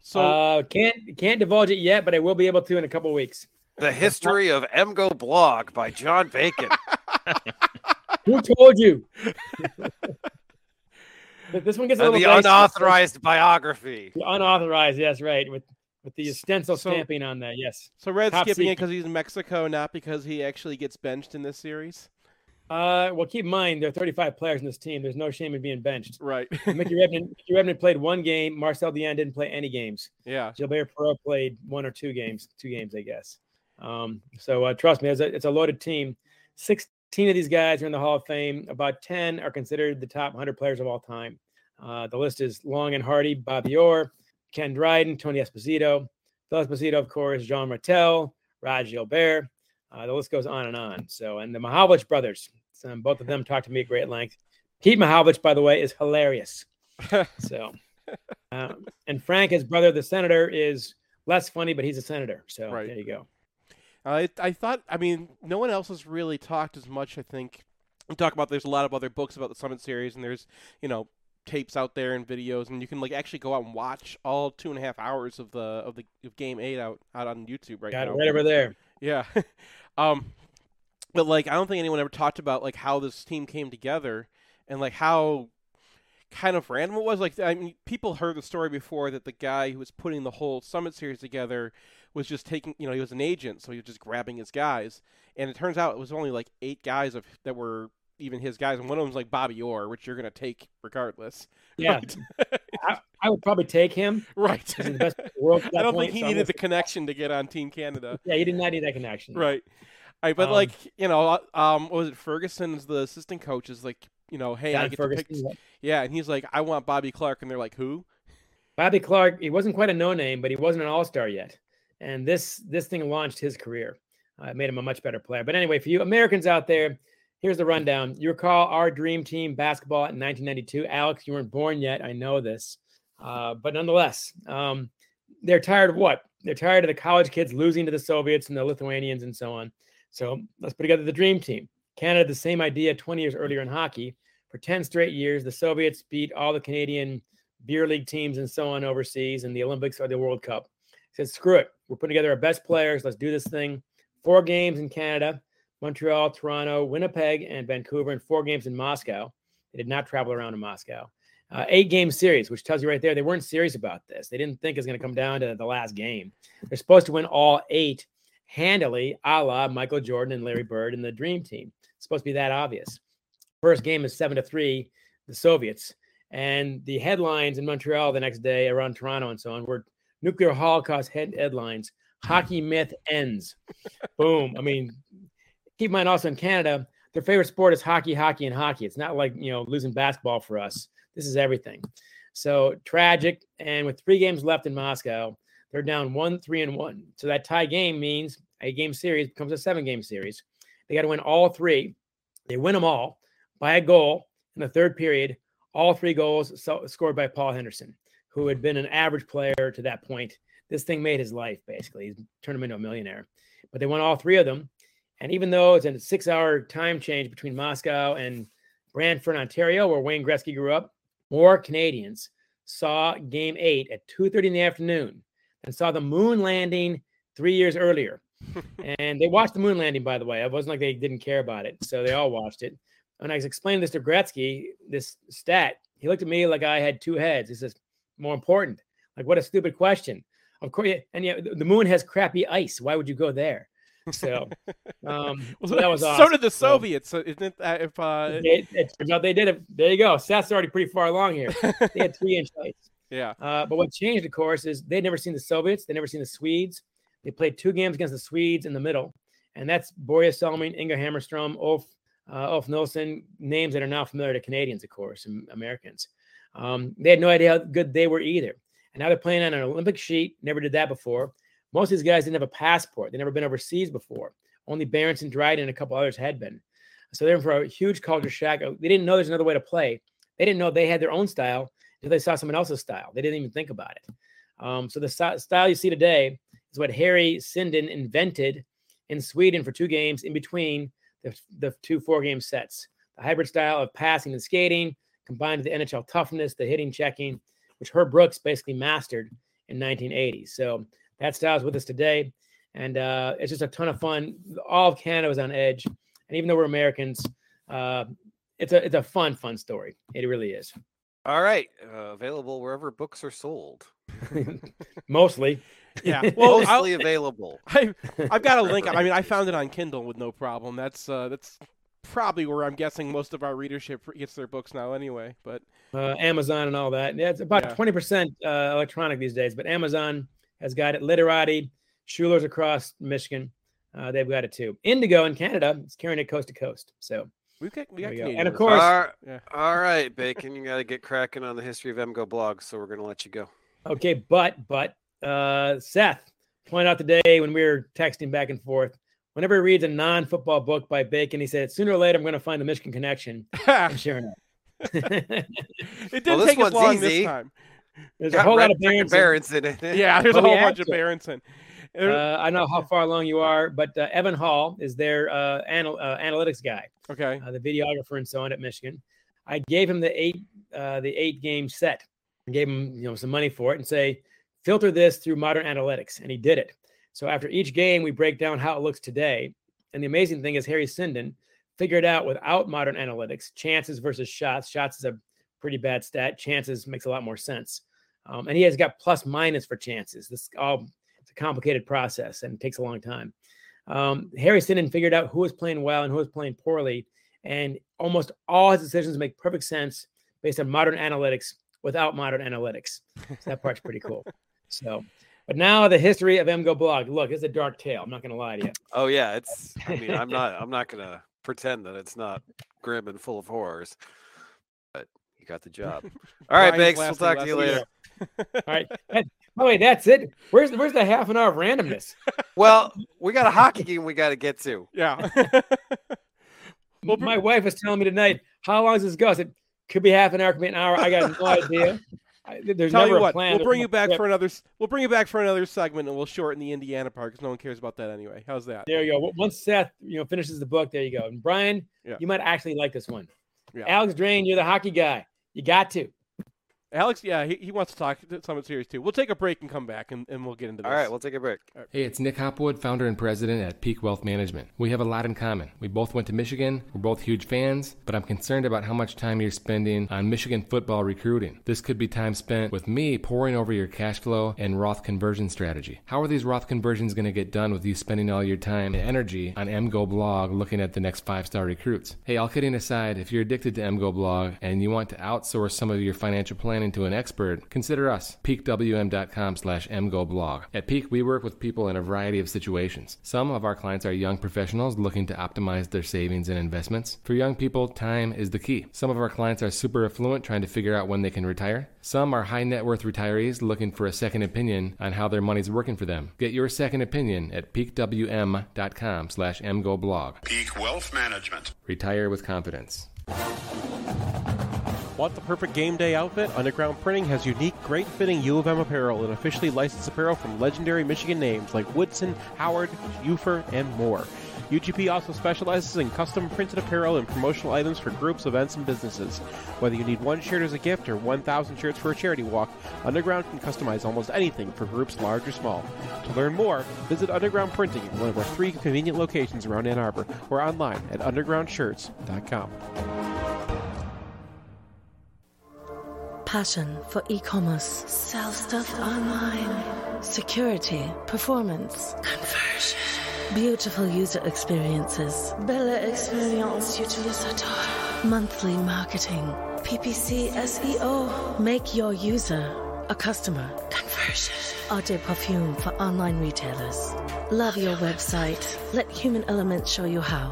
So uh, can't can't divulge it yet, but I will be able to in a couple weeks. The history of MGO blog by John Bacon? Who told you? Th- this one gets a Uh, little the dicey. unauthorized biography. The unauthorized, yes, right. With with the stencil So- stamping on that, yes. so Red's Top skipping it because he's in Mexico, not because he actually gets benched in this series. Uh, well, keep in mind there are 35 players in this team. There's no shame in being benched. Right. Mickey Redmond, Mickey Redmond played one game. Marcel Dionne didn't play any games. yeah. Gilbert Perreault played one or two games, two games, I guess. Um, so uh, trust me, it's a, it's a loaded team. 16 of these guys are in the Hall of Fame. About 10 are considered the top 100 players of all time. Uh, the list is long and hardy. Bobby Orr, Ken Dryden, Tony Esposito, Phil Esposito, of course, Jean Martel, Rod Gilbert. Uh, the list goes on and on. So, and the Mahovlich brothers, so both of them talked to me at great length. Pete Mahovlich, by the way, is hilarious. So, um, and Frank, his brother, the senator, is less funny, but he's a senator. So Right. there you go. I I thought I mean no one else has really talked as much. I think we talk about there's a lot of other books about the Summit series, and there's you know tapes out there and videos, and you can like actually go out and watch all two and a half hours of the of the of game eight out out on YouTube right Got now. it right over there. Yeah. um but like I don't think anyone ever talked about like how this team came together and like how kind of random it was. Like I mean people heard the story before that the guy who was putting the whole Summit series together was just taking, you know, he was an agent, so he was just grabbing his guys. And it turns out it was only like eight guys of that were even his guys, and one of them was like Bobby Orr, which you're gonna take regardless. Yeah. Right. I, I would probably take him. right. He's the best world. I don't point, think he so needed the connection to get on Team Canada. Yeah, he did not need that connection. Right. Right, but Um, like you know, uh, um, what was it? Ferguson's the assistant coach is like, you know, hey, I get Ferguson. to pick. Yeah, and he's like, I want Bobby Clarke, and they're like, who? Bobby Clarke, he wasn't quite a no name, but he wasn't an all star yet. And this this thing launched his career. Uh, it made him a much better player. But anyway, for you Americans out there, here's the rundown. You recall our dream team basketball in 1992. Alex, you weren't born yet. I know this. Uh, but nonetheless, um, they're tired of what? They're tired of the college kids losing to the Soviets and the Lithuanians and so on. So let's put together the dream team. Canada, the same idea 20 years earlier in hockey. For 10 straight years, the Soviets beat all the Canadian beer league teams and so on overseas in the Olympics or the World Cup. Said, screw it. We're putting together our best players. Let's do this thing. Four games in Canada, Montreal, Toronto, Winnipeg, and Vancouver, and four games in Moscow. They did not travel around in Moscow. Uh, eight game series, which tells you right there they weren't serious about this. They didn't think it was going to come down to the last game. They're supposed to win all eight handily, a la Michael Jordan and Larry Bird and the Dream Team. Supposed to be that obvious. First game is seven to three, the Soviets. And the headlines in Montreal the next day around Toronto and so on were nuclear holocaust head headlines. Hockey myth ends. Boom. I mean, keep in mind also in Canada, their favorite sport is hockey, hockey, and hockey. It's not like you know losing basketball for us. This is everything. So tragic. And with three games left in Moscow, they're down one, three, and one. So that tie game means a game series becomes a seven game series. They got to win all three. They win them all by a goal in the third period. All three goals scored by Paul Henderson, who had been an average player to that point. This thing made his life basically. He's turned him into a millionaire. But they won all three of them. And even though it's a six hour time change between Moscow and Brantford, Ontario, where Wayne Gretzky grew up, more Canadians saw game eight at 2.30 in the afternoon and saw the moon landing three years earlier. And they watched the moon landing, by the way. It wasn't like they didn't care about it. So they all watched it. When I was explaining this to Gretzky, this stat, he looked at me like I had two heads. He says, more important. Like, what a stupid question. Of course, and yeah, the moon has crappy ice. Why would you go there? So, um, so that was so did the Soviets. So isn't it that if uh, it, it out they did it. There you go. Seth's already pretty far along here. They had three inch ice. yeah, Uh, but what changed, of course, is they'd never seen the Soviets. They'd never seen the Swedes. They played two games against the Swedes in the middle. And that's Börje Salming, Inge Hammarström, Ulf, uh, Ulf Nilsson, names that are now familiar to Canadians, of course, and Americans. Um, they had no idea how good they were either. And now they're playing on an Olympic sheet. Never did that before. Most of these guys didn't have a passport. They'd never been overseas before. Only Berenson, Dryden, and a couple others had been. So they're in for a huge culture shock. They didn't know there's another way to play. They didn't know they had their own style. until they saw someone else's style. They didn't even think about it. Um, so the style you see today is what Harry Sinden invented in Sweden for two games in between the, the two four game sets. The hybrid style of passing and skating combined with the NHL toughness, the hitting, checking, which Herb Brooks basically mastered in 1980. So that style is with us today. And uh, it's just a ton of fun. All of Canada was on edge. And even though we're Americans, uh, it's a it's a fun, fun story. It really is. All right, uh, available wherever books are sold. Mostly. Yeah, well, mostly I'll- available. I, I've got a link. I mean, I found it on Kindle with no problem. That's uh, that's probably where I'm guessing most of our readership gets their books now, anyway. But uh, Amazon and all that. Yeah, it's about Yeah. twenty percent uh, electronic these days, but Amazon has got it. Literati, Schuler's across Michigan, uh, they've got it too. Indigo in Canada is carrying it coast to coast. So we've got we got we And of course- all, Yeah. all right, Bacon, you got to get cracking on the history of MGO blog, so we're going to let you go. okay, but but uh, Seth pointed out today when we were texting back and forth. Whenever he reads a non-football book by Bacon, he said, "Sooner or later, I'm going to find the Michigan connection." and sure enough, it didn't Well, this take us long easy. this time. there's a Got whole lot of frickin' Berenson. Berenson in it. Yeah, there's a whole yeah, bunch of so- Berenson. Uh, I know how far along you are, but uh, Evan Hall is their uh, anal- uh, analytics guy. okay. uh, the videographer and so on at Michigan. I gave him the eight uh, the eight game set. I gave him you know some money for it and say filter this through modern analytics, and he did it. So after each game, we break down how it looks today. And the amazing thing is Harry Sinden figured out without modern analytics chances versus shots. Shots is a pretty bad stat. Chances makes a lot more sense. Um, and he has got plus minus for chances. This all it's a complicated process and takes a long time. Um, Harry Sinden figured out who was playing well and who was playing poorly, and almost all his decisions make perfect sense based on modern analytics without modern analytics. So that part's pretty cool. So, but now the history of MGO blog. Look, it's a dark tale. I'm not going to lie to you. Oh yeah, it's. I mean, I'm not. I'm not going to pretend that it's not grim and full of horrors. But you got the job. All right, Brian's Bakes. We'll talk to you later. All right. And, by the way, that's it. Where's where's the half an hour of randomness? Well, we got a hockey game we got to get to. Yeah. Well, my wife was telling me tonight, how long does this go? I said, could be half an hour, could be an hour. I got no idea. I, there's Tell never you a what, plan. we'll bring you back script. for another. We'll bring you back for another segment, and we'll shorten the Indiana part because no one cares about that anyway. How's that? There you go. Once Seth, you know, finishes the book, there you go. And Brian, Yeah. you might actually like this one. Yeah. Alex Drain, you're the hockey guy. You got to. Alex, yeah, he, he wants to talk to something serious too. We'll take a break and come back, and, and we'll get into this. All right, we'll take a break. Hey, it's Nick Hopwood, founder and president at Peak Wealth Management. We have a lot in common. We both went to Michigan, we're both huge fans, but I'm concerned about how much time you're spending on Michigan football recruiting. This could be time spent with me poring over your cash flow and Roth conversion strategy. How are these Roth conversions going to get done with you spending all your time and energy on MGO blog looking at the next five star recruits? Hey, all kidding aside, if you're addicted to MGO blog and you want to outsource some of your financial planning to an expert, consider us. peakwm.com slash mgoblog. At Peak, we work with people in a variety of situations. Some of our clients are young professionals looking to optimize their savings and investments. For young people, time is the key. Some of our clients are super affluent trying to figure out when they can retire. Some are high net worth retirees looking for a second opinion on how their money's working for them. Get your second opinion at peakwm.com slash mgoblog. Peak Wealth Management. Retire with confidence. Want the perfect game day outfit? Underground Printing has unique, great fitting U of M apparel and officially licensed apparel from legendary Michigan names like Woodson, Howard, Ufer, and more. UGP also specializes in custom printed apparel and promotional items for groups, events, and businesses. Whether you need one shirt as a gift or 1,000 shirts for a charity walk, Underground can customize almost anything for groups large or small. To learn more, visit Underground Printing in one of our three convenient locations around Ann Arbor or online at undergroundshirts.com. Passion for e-commerce. Sell stuff online. Security. Performance. Conversion. Beautiful user experiences. Belle experience utilisateur. Monthly marketing. PPC SEO. Make your user a customer. Conversion. Eau Perfume for online retailers. Love your website. Let Human Element show you how.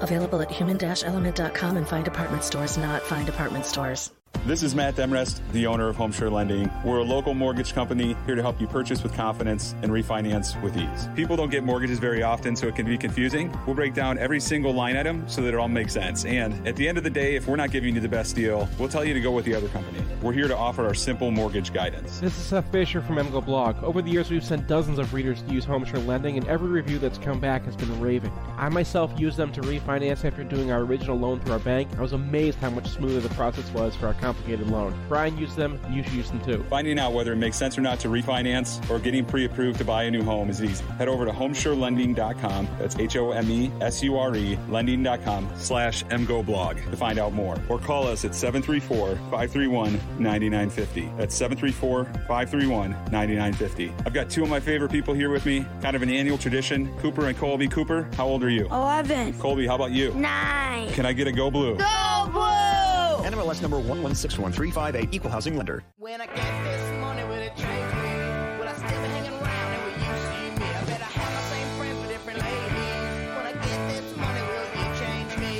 Available at human-element.com and find department stores, not find department stores. This is Matt Demrest, the owner of HomeSure Lending. We're a local mortgage company here to help you purchase with confidence and refinance with ease. People don't get mortgages very often, so it can be confusing. We'll break down every single line item so that it all makes sense. And at the end of the day, if we're not giving you the best deal, we'll tell you to go with the other company. We're here to offer our simple mortgage guidance. This is Seth Fisher from MGO Blog. Over the years, we've sent dozens of readers to use HomeSure Lending, and every review that's come back has been raving. I myself used them to refinance after doing our original loan through our bank. I was amazed how much smoother the process was for our complicated loan. Brian used them, you should use them too. Finding out whether it makes sense or not to refinance or getting pre approved to buy a new home is easy. Head over to homesurelending.com. That's H O M E S U R E lending.com slash MGoBlog to find out more. Or call us at 734 531 9950. That's 734 531 9950. I've got two of my favorite people here with me, kind of an annual tradition Cooper and Colby. Cooper, how old are you? 11. Colby, how about you? 9. Can I get a go blue? Go blue! NMLS number 1161358, Equal Housing Lender. When I get this money, will it change me? Will I still be hanging around and will you see me? I bet I have my same friend for different ladies. When I get this money, will you change me?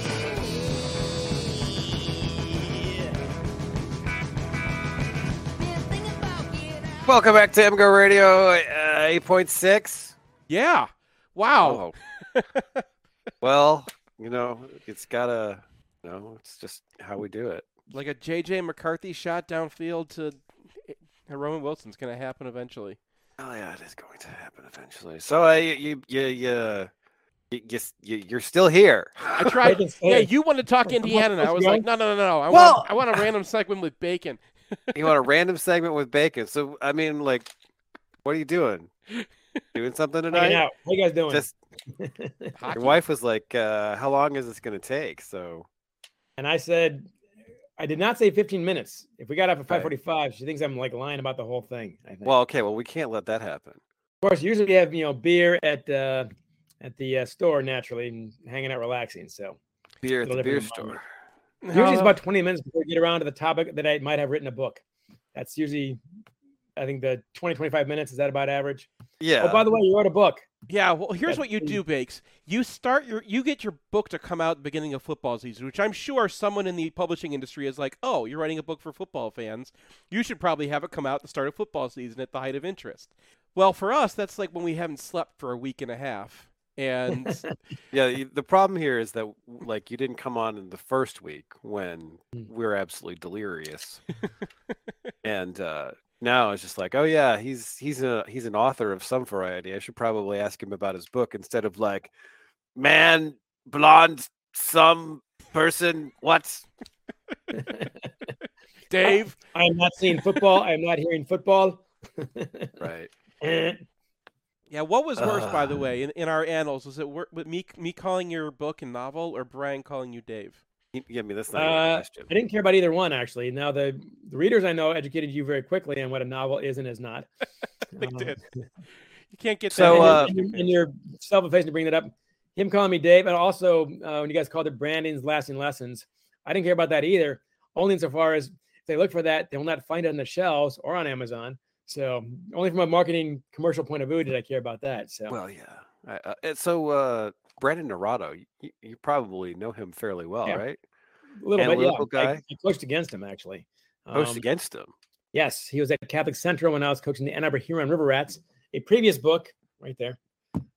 Welcome back to MGO Radio uh, 8.6. Yeah. Wow. Oh. well, you know, it's gotta, you no, it's just how we do it. Like a JJ McCarthy shot downfield to eh, Roman Wilson's going to happen eventually. Oh yeah, it is going to happen eventually. So uh, you you you you, you, are still here. I tried. yeah, you want to talk Indiana, I was like, no, no, no, no. I well, want I want a random segment with bacon. you want a random segment with bacon? So I mean, like, what are you doing? Doing something tonight? How you guys doing? Just, your wife was like, uh, "How long is this going to take?" So and I said, I did not say 15 minutes. If we got up at Right. 5:45, she thinks I'm like lying about the whole thing. I think. well, okay, well, we can't let that happen. of course, usually we have you know beer at uh, at the uh, store naturally and hanging out, relaxing. So Beer at the beer store. usually it's about 20 minutes before we get around to the topic that I might have written a book. That's usually, I think the 20 25 minutes is that about average? Yeah. Oh, by the way, you wrote a book. Yeah, well, here's That's what you do, Bakes. You start your, you get your book to come out at the beginning of football season, which I'm sure someone in the publishing industry is like, oh, you're writing a book for football fans. You should probably have it come out at the start of football season at the height of interest. Well, for us, that's like when we haven't slept for a week and a half, and Yeah, the problem here is that like you didn't come on in the first week when Hmm. we're absolutely delirious, and uh, now it's just like, oh yeah, he's he's a he's an author of some variety. I should probably ask him about his book instead of like, man, blonde, some person, what? Dave, I am not seeing football. I am not hearing football. Right. Eh. yeah, what was worse, by the Uh. way, in, in our annals? Was it wor- with me me calling your book a novel or Brian calling you Dave? Yeah, I mean that's not a Uh, question. I didn't care about either one actually. Now the, the readers I know educated you very quickly on what a novel is and is not. They Uh, did. You can't get So, that. and, uh, you're- and, you're self-effacing to bring that up. Him calling me Dave, and also uh, when you guys called it Brandon's lasting lessons, I didn't care about that either. Only insofar as if they look for that, they will not find it on the shelves or on Amazon. So only from a marketing commercial point of view did I care about that. So Well, yeah. I, uh, so uh, Brandon Naurato, you, you probably know him fairly well, Yeah. right? a little bit, yeah. Analytical I. I coached against him actually. Coached Um, against him. Yes, he was at Catholic Central when I was coaching the Ann Arbor Huron River Rats. A previous book, right there.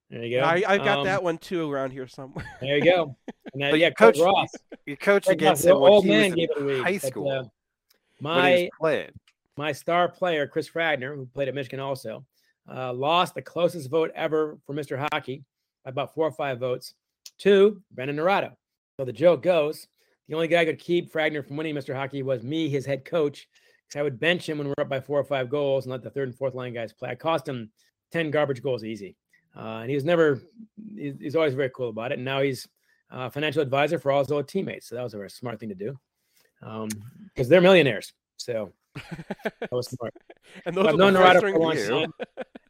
There you go. I, I've got Um, that one too around here somewhere. There you go. And uh, But yeah, Coach Ross. You coached Coach against the him when old he man was gave it a in read. high but, school. uh, my playing. my star player, Chris Fragner, who played at Michigan also, uh, lost the closest vote ever for Mr. Hockey by about four or five votes to Brendan Naurato. So the joke goes the only guy who could keep Fragner from winning Mr. Hockey was me, his head coach, because I would bench him when we're up by four or five goals and let the third and fourth line guys play. I cost him 10 garbage goals easy. Uh, and he was never, he's, he's always very cool about it. And now he's a financial advisor for all his old teammates. So that was a very smart thing to do because they're millionaires. So that was smart. And those I've are known the for a long time.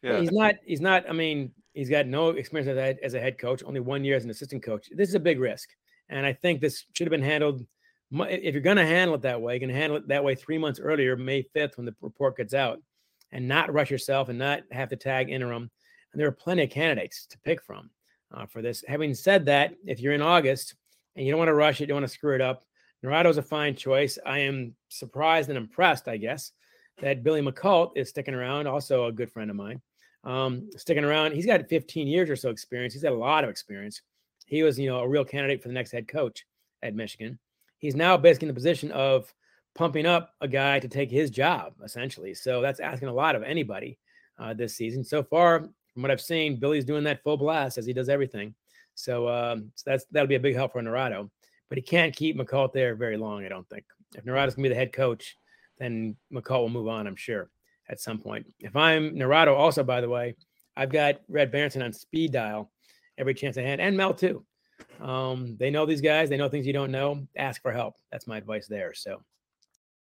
Yeah. He's not. He's not. I mean, he's got no experience as a, as a head coach. Only one year as an assistant coach. This is a big risk, and I think this should have been handled. If you're going to handle it that way, you can handle it that way three months earlier, May 5th, when the report gets out, and not rush yourself and not have to tag interim. And there are plenty of candidates to pick from uh, for this. Having said that, if you're in August and you don't want to rush it, you don't want to screw it up, Naurato's a fine choice. I am surprised and impressed, I guess, that Billy Muckalt is sticking around. Also, a good friend of mine, um, sticking around. He's got 15 years or so experience. He's got a lot of experience. He was, you know, a real candidate for the next head coach at Michigan. He's now basically in the position of pumping up a guy to take his job, essentially. So that's asking a lot of anybody uh, this season. So far, from what I've seen, Billy's doing that full blast as he does everything. So, um, so that's that'll be a big help for Naurato. But he can't keep Muckalt there very long, I don't think. If Naurato's gonna be the head coach, then Muckalt will move on, I'm sure, at some point. If I'm Naurato, also by the way, I've got Red Berenson on speed dial every chance I had, and Mel too. Um, they know these guys, they know things you don't know. Ask for help. That's my advice there. So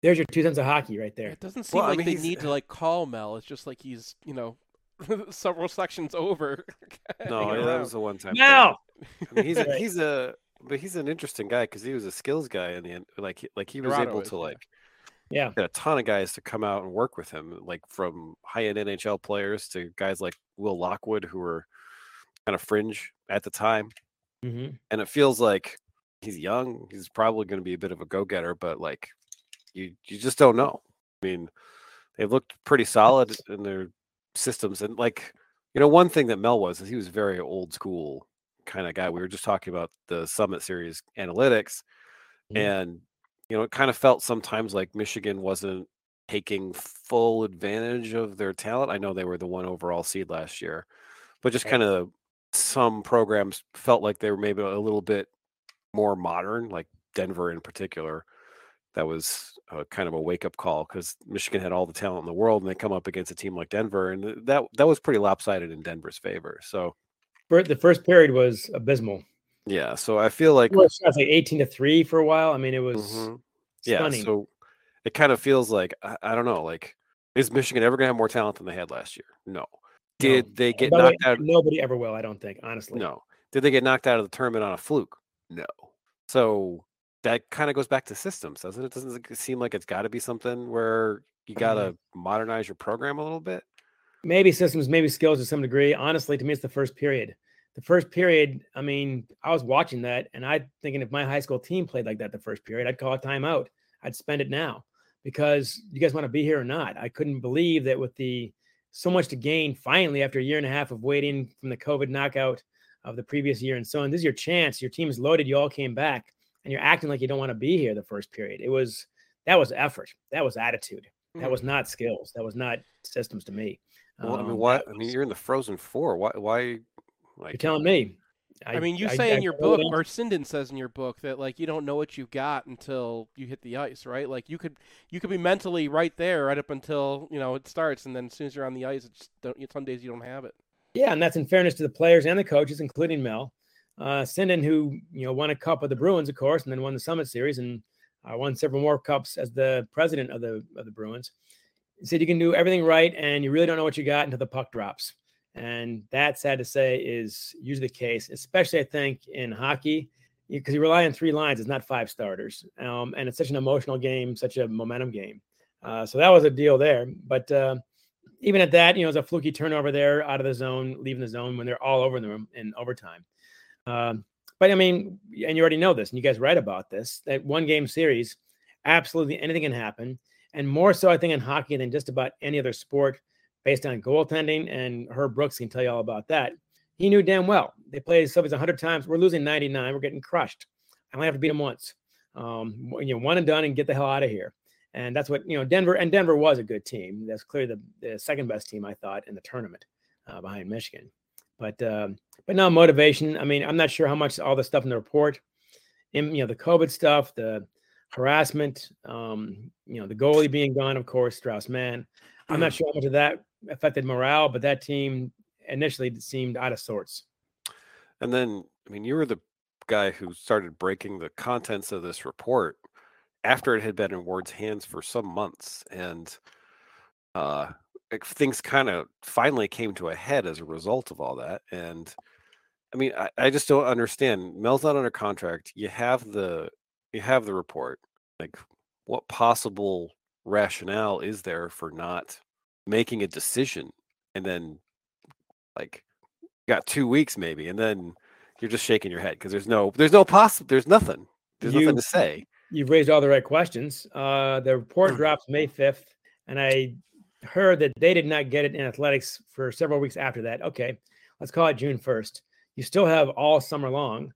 there's your two cents of hockey right there. It doesn't seem like they need to like call Mel. It's just like he's, you know, several sections over. No, yeah, that was the one time. Mel! I mean, he's a, he's a but he's an interesting guy because he was a skills guy in the end. Like like he was Dorado able is, to like Yeah. Get a ton of guys to come out and work with him, like from high end NHL players to guys like Will Lockwood who were kind of fringe at the time. Mhm. And it feels like he's young. He's probably going to be a bit of a go getter, but like you you just don't know. I mean, they looked pretty solid in their systems, and like you know, one thing that Mel was is he was very old school kind of guy. We were just talking about the Summit Series analytics, and you know, it kind of felt sometimes like Michigan wasn't taking full advantage of their talent. I know they were the one overall seed last year, but just kind of some programs felt like they were maybe a little bit more modern, like Denver in particular. That was a kind of a wake up call because Michigan had all the talent in the world, and they come up against a team like Denver, and uh, that that was pretty lopsided in Denver's favor. So The first period was abysmal. Yeah, so I feel like It was like 18 to 3 for a while. I mean, it was Mhm. yeah, stunning. so it kind of feels like I, I don't know, like is Michigan ever gonna have more talent than they had last year? No. Did they get By the way, knocked out? Nobody ever will, I don't think, honestly. No. Did they get knocked out of the tournament on a fluke? No. So that kind of goes back to systems, doesn't it? Doesn't it seem like it's got to be something where you got to modernize your program a little bit? Maybe systems, maybe skills to some degree. Honestly, to me, it's the first period. The first period, I mean, I was watching that and I thinking if my high school team played like that the first period, I'd call a timeout. I'd spend it now because you guys want to be here or not. I couldn't believe that with the so much to gain finally after a year and a half of waiting from the COVID knockout of the previous year and so on. This is your chance. Your team is loaded. You all came back and you're acting like you don't want to be here the first period. It was that was effort. That was attitude. That was not skills. That was not systems to me. Well, I mean, Um, why? I mean, you're in the Frozen Four. Why? Why? Like You're telling me. I, mean, you I- say I in your book, or Sinden says in your book that like you don't know what you've got until you hit the ice, right? Like you could you could be mentally right there right up until you know it starts, and then as soon as you're on the ice, it's don't, some days you don't have it. Yeah, and that's in fairness to the players and the coaches, including Mel. Uh, Sinden, who you know won a cup with the Bruins, of course, and then won the Summit Series and uh, won several more cups as the president of the of the Bruins. He said you can do everything right, and you really don't know what you got until the puck drops. And that, sad to say, is usually the case, especially I think in hockey, because you rely on three lines. It's not five starters, um, and it's such an emotional game, such a momentum game. Uh, so that was a deal there. But uh, even at that, you know, it's a fluky turnover there out of the zone, leaving the zone when they're all over them in overtime. Um, but I mean, and you already know this, and you guys write about this that one game series, absolutely anything can happen. And more so, I think, in hockey than just about any other sport based on goaltending. And Herb Brooks can tell you all about that. He knew damn well. They played Subbies 100 times. We're losing 99. We're getting crushed. I only have to beat them once. Um, you know, one and done and get the hell out of here. And that's what, you know, Denver and Denver was a good team. That's clearly the, the second best team, I thought, in the tournament uh, behind Michigan. But um, but now motivation. I mean, I'm not sure how much all the stuff in the report, in you know, the COVID stuff, the harassment, um, you know, the goalie being gone, of course, Strauss Mann. I'm not sure how much of that affected morale, but that team initially seemed out of sorts. And then, I mean, you were the guy who started breaking the contents of this report after it had been in Ward's hands for some months, and uh, things kind of finally came to a head as a result of all that. And I mean, I, I just don't understand. Mel's not under contract. You have the you have the report. Like, what possible rationale is there for not making a decision and then like got two weeks maybe and then you're just shaking your head because there's no there's no possible there's nothing there's You- nothing to say you've raised all the right questions. Uh, the report drops May 5th, and I heard that they did not get it in athletics for several weeks after that. Okay, let's call it June 1st. You still have all summer long.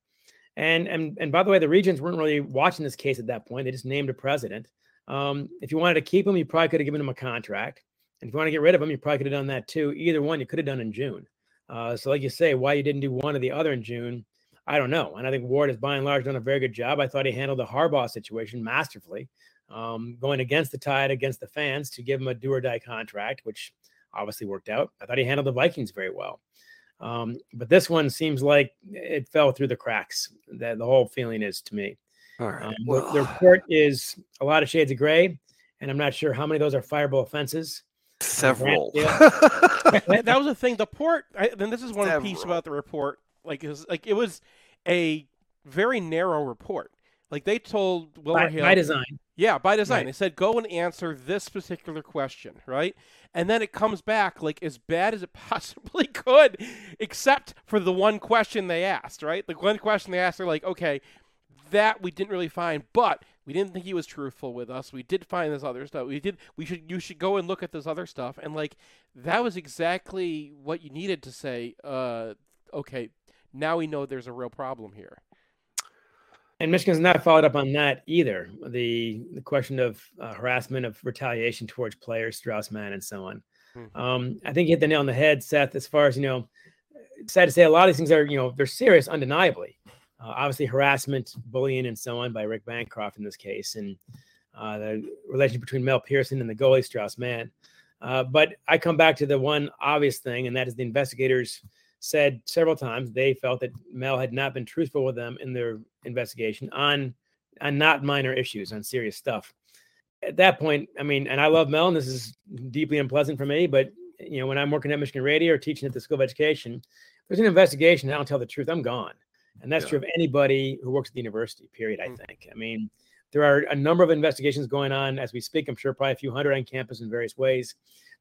And and and by the way, the regions weren't really watching this case at that point. They just named a president. Um, if you wanted to keep him, you probably could have given him a contract. And if you want to get rid of them, you probably could have done that too. Either one, you could have done in June. Uh, so, like you say, why you didn't do one or the other in June, I don't know. And I think Ward has by and large done a very good job. I thought he handled the Harbaugh situation masterfully, um, going against the tide, against the fans to give him a do or die contract, which obviously worked out. I thought he handled the Vikings very well. Um, but this one seems like it fell through the cracks. That the whole feeling is to me. All right. Um, the, the report is a lot of shades of gray, and I'm not sure how many of those are fireable offenses. Several. that, that was the thing. The port. I, then this is one piece about the report. Like it was like it was a very narrow report. Like they told Wilmer By- Hill by design. Yeah, by design. Right. They said go and answer this particular question, right? And then it comes back like as bad as it possibly could, except for the one question they asked, right? The one question they asked, they're like, okay, that we didn't really find, but we didn't think he was truthful with us. We did find this other stuff. We did. We should. You should go and look at this other stuff. And like that was exactly what you needed to say. Uh, okay, now we know there's a real problem here. And Michigan's not followed up on that either. The the question of uh, harassment, of retaliation towards players, Strauss Mann, and so on. Um, I think you hit the nail on the head, Seth. As far as you know, sad to say a lot of these things are you know they're serious, undeniably. Uh, obviously, harassment, bullying, and so on by Rick Bancroft in this case, and uh, the relationship between Mel Pearson and the goalie Strauss Mann. Uh, but I come back to the one obvious thing, and that is the investigators said several times they felt that Mel had not been truthful with them in their investigation on on not minor issues, on serious stuff. At that point, I mean, and I love Mel, and this is deeply unpleasant for me, but you know, when I'm working at Michigan Radio or teaching at the School of Education, there's an investigation, I don't tell the truth, I'm gone. And that's true of anybody who works at the university, period, I think. I mean, there are a number of investigations going on as we speak. I'm sure probably a few hundred on campus in various ways.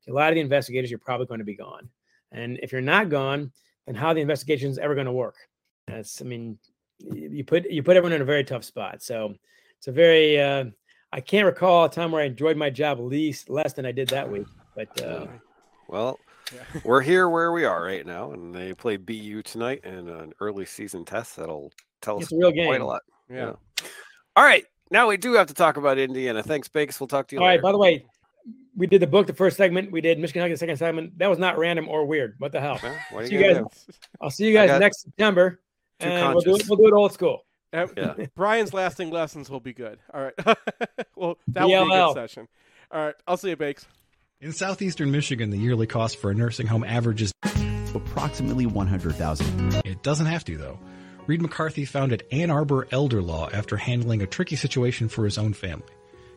A lot of the investigators, you're probably going to be gone. And if you're not gone, then how are the is ever going to work? That's, I mean, you put you put everyone in a very tough spot. So it's a very uh, I can't recall a time where I enjoyed my job least less than I did that week. But uh, Well, we're here where we are right now, and they play BU tonight in an early season test that'll tell It's us a real quite game. a lot. Yeah. All right, now we do have to talk about Indiana. Thanks, Bakes. We'll talk to you all right. later. By the way, we did the book the first segment. We did Michigan Hockey the second segment. That was not random or weird. What the hell? what are See you you gonna guys. I'll see you guys next September, and we'll do, it, we'll do it old school. Uh, Yeah. Brian's lasting lessons will be good. All right. well, that will be a good session. All right. I'll see you, Bakes. In southeastern Michigan, the yearly cost for a nursing home averages approximately 100,000. It doesn't have to, though. Reed McCarthy founded Ann Arbor Elder Law after handling a tricky situation for his own family.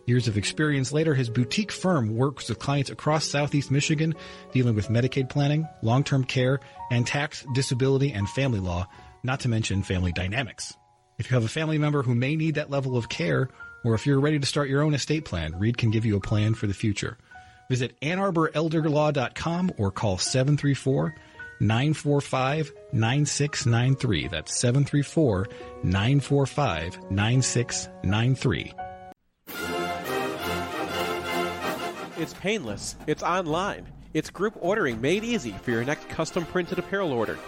Years of experience later, his boutique firm works with clients across southeast Michigan dealing with Medicaid planning, long term care, and tax, disability, and family law, not to mention family dynamics. If you have a family member who may need that level of care, or if you're ready to start your own estate plan, Reed can give you a plan for the future. Visit AnnArborElderLaw.com or call 734 945 9693. That's 734 945 9693. It's painless. It's online. It's group ordering made easy for your next custom printed apparel order.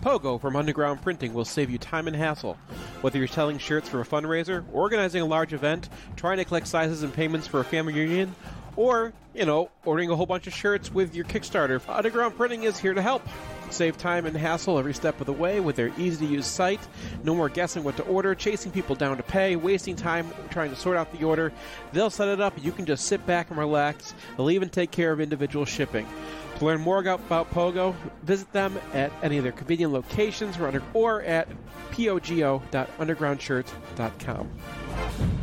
Pogo from Underground Printing will save you time and hassle. Whether you're selling shirts for a fundraiser, organizing a large event, trying to collect sizes and payments for a family reunion, or, you know, ordering a whole bunch of shirts with your Kickstarter, Underground Printing is here to help. Save time and hassle every step of the way with their easy to use site. No more guessing what to order, chasing people down to pay, wasting time trying to sort out the order. They'll set it up, you can just sit back and relax. They'll even take care of individual shipping. To learn more about Pogo, visit them at any of their convenient locations or, under, or at pogo.undergroundshirts.com.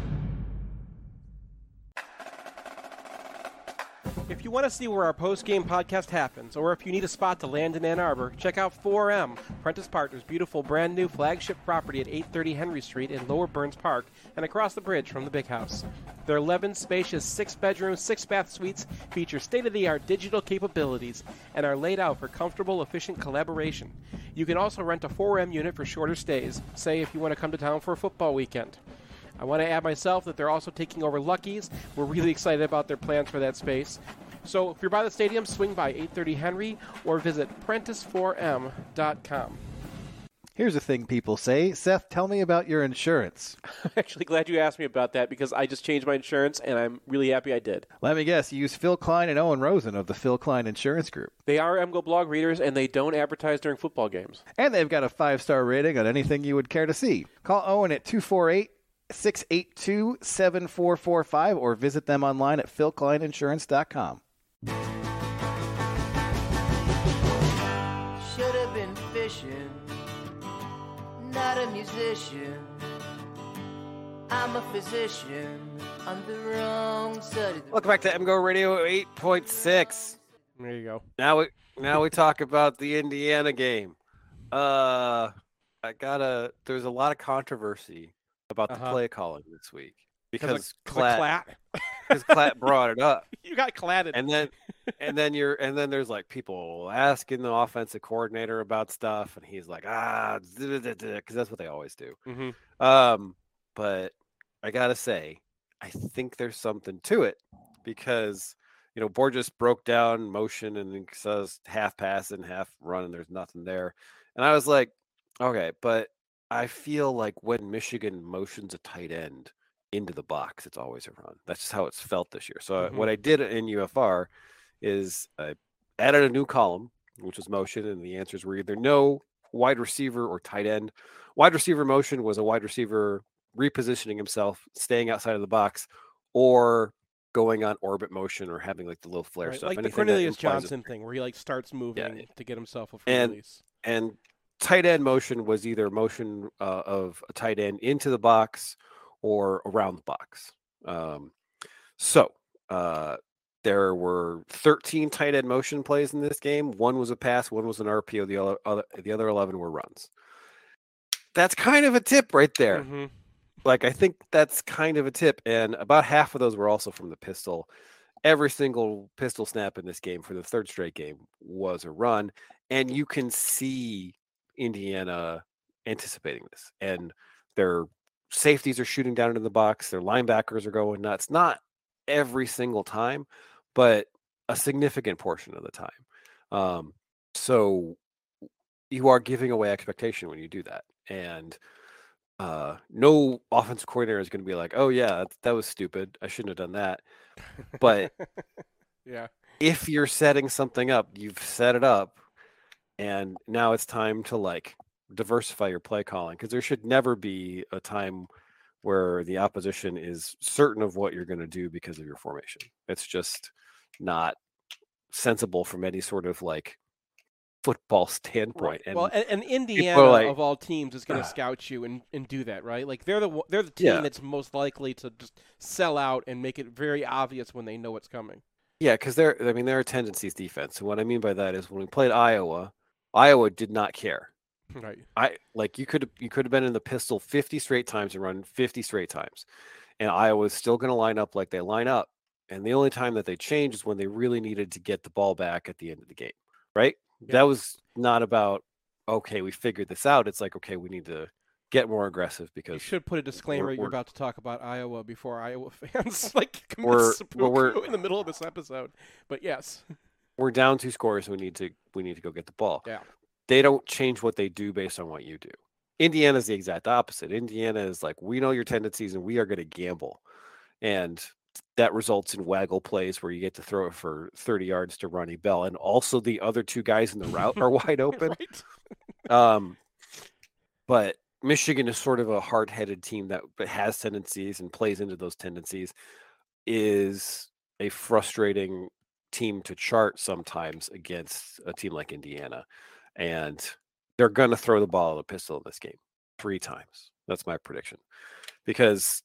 If you want to see where our post-game podcast happens, or if you need a spot to land in Ann Arbor, check out 4M, Prentice Partners' beautiful brand new flagship property at 830 Henry Street in Lower Burns Park and across the bridge from the big house. Their 11 spacious six-bedroom, six-bath suites feature state-of-the-art digital capabilities and are laid out for comfortable, efficient collaboration. You can also rent a 4M unit for shorter stays, say if you want to come to town for a football weekend. I want to add myself that they're also taking over Lucky's. We're really excited about their plans for that space. So if you're by the stadium, swing by 830 Henry or visit Prentice4M.com. Here's a thing people say Seth, tell me about your insurance. I'm actually glad you asked me about that because I just changed my insurance and I'm really happy I did. Let me guess, you use Phil Klein and Owen Rosen of the Phil Klein Insurance Group. They are MGO blog readers and they don't advertise during football games. And they've got a five star rating on anything you would care to see. Call Owen at 248 682 7445 or visit them online at philkleininsurance.com. Should have been fishing, not a musician. I'm a physician on the wrong side of the Welcome back to MGO Radio 8.6. There you go. Now we now we talk about the Indiana game. Uh I gotta there's a lot of controversy about the Uh-huh. play calling this week because 'Cause of- 'cause of Klatt, Klatt? because Klatt brought it up. You got clatted. And then and then you're and then there's like people asking the offensive coordinator about stuff and he's like ah because that's what they always do. Mhm. Um but I gotta say I think there's something to it because you know Borges broke down motion and says half pass and half run and there's nothing there. And I was like, okay, but I feel like when Michigan motions a tight end into the box, it's always a run. That's just how it's felt this year. So uh, what. I did in UFR is I added a new column, which was motion, and the answers were either no, wide receiver, or tight end. Wide receiver motion was a wide receiver repositioning himself, staying outside of the box, or going on orbit motion or having like the little flare Right, stuff. like the anything that Cornelius implies a- Johnson thing where he like starts moving to get himself a free and release. and tight end motion was either motion uh, of a tight end into the box or around the box. Um, so uh, there were 13 tight end motion plays in this game. One was a pass, one was an RPO. The other, other the other 11 were runs. That's kind of a tip right there. Mhm. Like I think that's kind of a tip, and about half of those were also from the pistol. Every single pistol snap in this game for the third straight game was a run, and you can see Indiana anticipating this, and their safeties are shooting down into the box, their linebackers are going nuts. Not every single time, but a significant portion of the time. Um, so you are giving away expectation when you do that, and uh, no offensive coordinator is going to be like, "Oh yeah, that, that was stupid. I shouldn't have done that." But Yeah. if you're setting something up, you've set it up, and now it's time to like diversify your play calling because there should never be a time where the opposition is certain of what you're going to do because of your formation. It's just not sensible from any sort of like football standpoint. And well, and, and Indiana like, of all teams is going to ah. scout you and, and do that, right? Like they're the they're the team Yeah. that's most likely to just sell out and make it very obvious when they know what's coming. Yeah, because there, I mean, there are tendencies defense. And what I mean by that is when we played Iowa, Iowa did not care. Right. I like you could you could have been in the pistol 50 straight times and run 50 straight times. And Iowa's still going to line up like they line up. And the only time that they change is when they really needed to get the ball back at the end of the game. Right? That was not about okay, we figured this out. It's like okay, we need to get more aggressive because You should put a disclaimer we're- you're we're- about to talk about Iowa before Iowa fans like commit We're- we're- in the middle of this episode. But yes. We're down two scores. We need to we need to go get the ball. Yeah. They don't change what they do based on what you do. Indiana's the exact opposite. Indiana is like, we know your tendencies and we are going to gamble. And that results in waggle plays where you get to throw it for 30 yards to Ronnie Bell. And also the other two guys in the route are wide open. Um, but Michigan is sort of a hard headed team that has tendencies and plays into those tendencies, is a frustrating team to chart sometimes against a team like Indiana. And they're going to throw the ball of the pistol in this game three times. That's my prediction because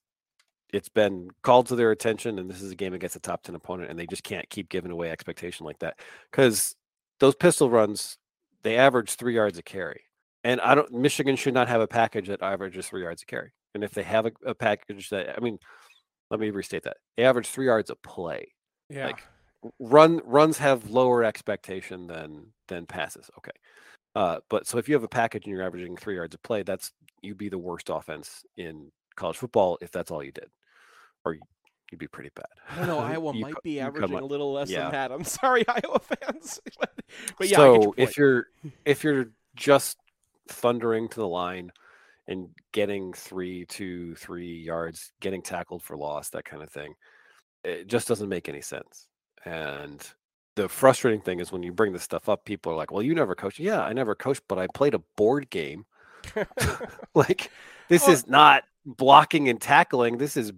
it's been called to their attention, and this is a game against a top 10 opponent, and they just can't keep giving away expectation like that because those pistol runs, they average three yards a carry. And I don't, Michigan should not have a package that averages three yards a carry. And if they have a, a package that, I mean, let me restate that they average three yards a play. Yeah. Like run runs have lower expectation than than passes. Okay. Uh, but so if you have a package and you're averaging three yards a play, that's you'd be the worst offense in college football if that's all you did, or you- you'd be pretty bad. I don't know. Iowa You might be averaging a little less yeah. than that. I'm sorry, Iowa fans. but, but yeah, so your if you're if you're just thundering to the line and getting three, two, three yards, getting tackled for loss, that kind of thing, it just doesn't make any sense. And the frustrating thing is when you bring this stuff up, people are like, "Well, you never coached." Yeah, I never coached, but I played a board game. like this Oh. is not blocking and tackling. This is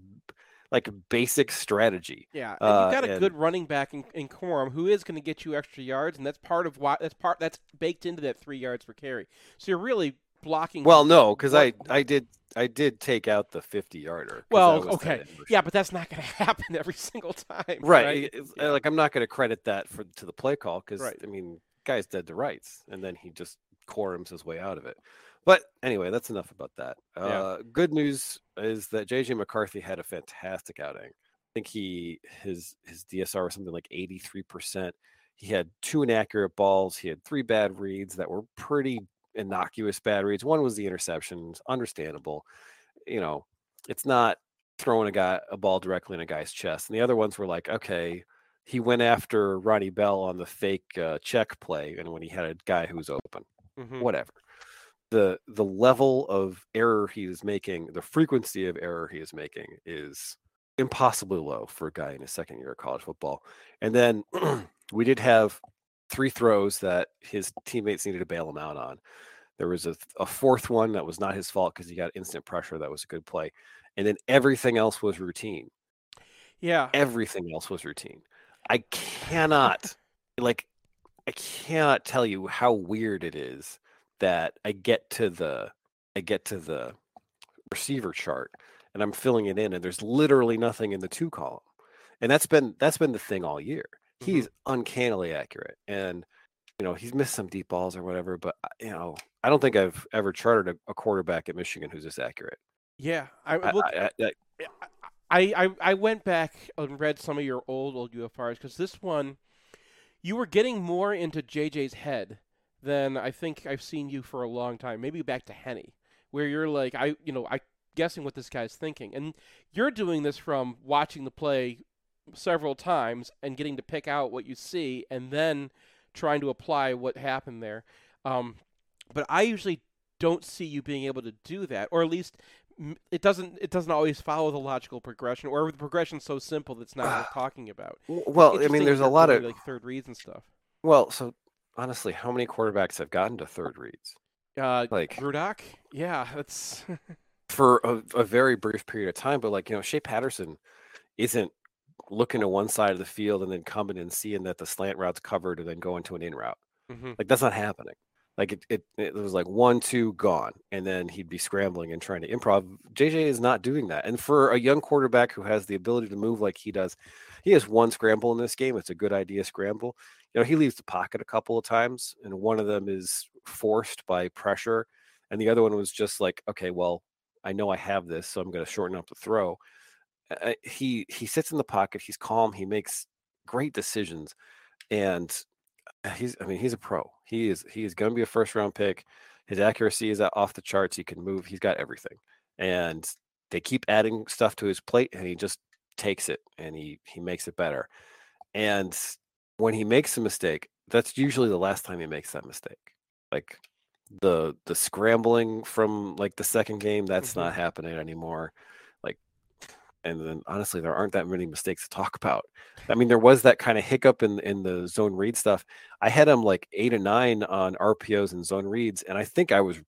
like basic strategy. Yeah, and Uh, you've got a and- good running back in, in Corum who is going to get you extra yards, and that's part of why that's part that's baked into that three yards per carry. So you're really blocking. Well, no, because I I did I did take out the fifty yarder. Well, okay, yeah, but that's not going to happen every single time, right. it- it's- Like I'm not going to credit that for to the play call because Right. I mean, guy's dead to rights, and then he just Corums his way out of it. But anyway, that's enough about that. Yeah. Uh, good news is that JJ McCarthy had a fantastic outing. I think he his his DSR was something like 83 percent. He had two inaccurate balls. He had three bad reads that were pretty innocuous bad reads. One was the interceptions, understandable. You know, it's not throwing a guy a ball directly in a guy's chest. And the other ones were like, okay, he went after Ronnie Bell on the fake uh, check play, and when he had a guy who was open, Mhm. whatever. The the level of error he is making, the frequency of error he is making, is impossibly low for a guy in his second year of college football. And then we did have three throws that his teammates needed to bail him out on. There was a, a fourth one that was not his fault because he got instant pressure. That was a good play. And then everything else was routine. Yeah. Everything else was routine. I cannot, like, I cannot tell you how weird it is that I get to the, I get to the receiver chart and I'm filling it in and there's literally nothing in the two column. And that's been, that's been the thing all year. He's uncannily accurate and, you know, he's missed some deep balls or whatever, but uh, you know, I don't think I've ever charted a, a quarterback at Michigan who's this accurate. Yeah, I, I- I- I- I, I I went back and read some of your old old UFRs because this one, you were getting more into JJ's head than I think I've seen you for a long time. Maybe back to Henne, where you're like, I you know I guessing what this guy's thinking, and you're doing this from watching the play several times and getting to pick out what you see and then trying to apply what happened there. Um, but I usually don't see you being able to do that, or at least it doesn't it doesn't always follow the logical progression, or the progression's so simple that it's not worth talking about. Well, I mean, there's a lot of- like third reads and stuff. Well, so honestly, how many quarterbacks have gotten to third reads? Uh, Like- Rudock, yeah, that's for a, a very brief period of time. But like you know, Shea Patterson isn't looking to one side of the field and then coming and seeing that the slant route's covered and then going to an in route. Mhm. Like that's not happening. Like it, it, it was like one, two, gone, and then he'd be scrambling and trying to improv. JJ is not doing that. And for a young quarterback who has the ability to move like he does, he has one scramble in this game. It's a good idea scramble. You know, he leaves the pocket a couple of times, and one of them is forced by pressure, and the other one was just like, okay, well, I know I have this, so I'm going to shorten up the throw. Uh, he he sits in the pocket. He's calm. He makes great decisions, and uh, he's I mean he's a pro. He is he is going to be a first round pick. His accuracy is off the charts. He can move. He's got everything, and they keep adding stuff to his plate, and he just takes it and he he makes it better. And when he makes a mistake, that's usually the last time he makes that mistake. Like the the scrambling from like the second game, that's not happening anymore. And then honestly, there aren't that many mistakes to talk about. I mean, there was that kind of hiccup in in the zone read stuff. I had him like eight or nine on RPOs and zone reads, and I think I was,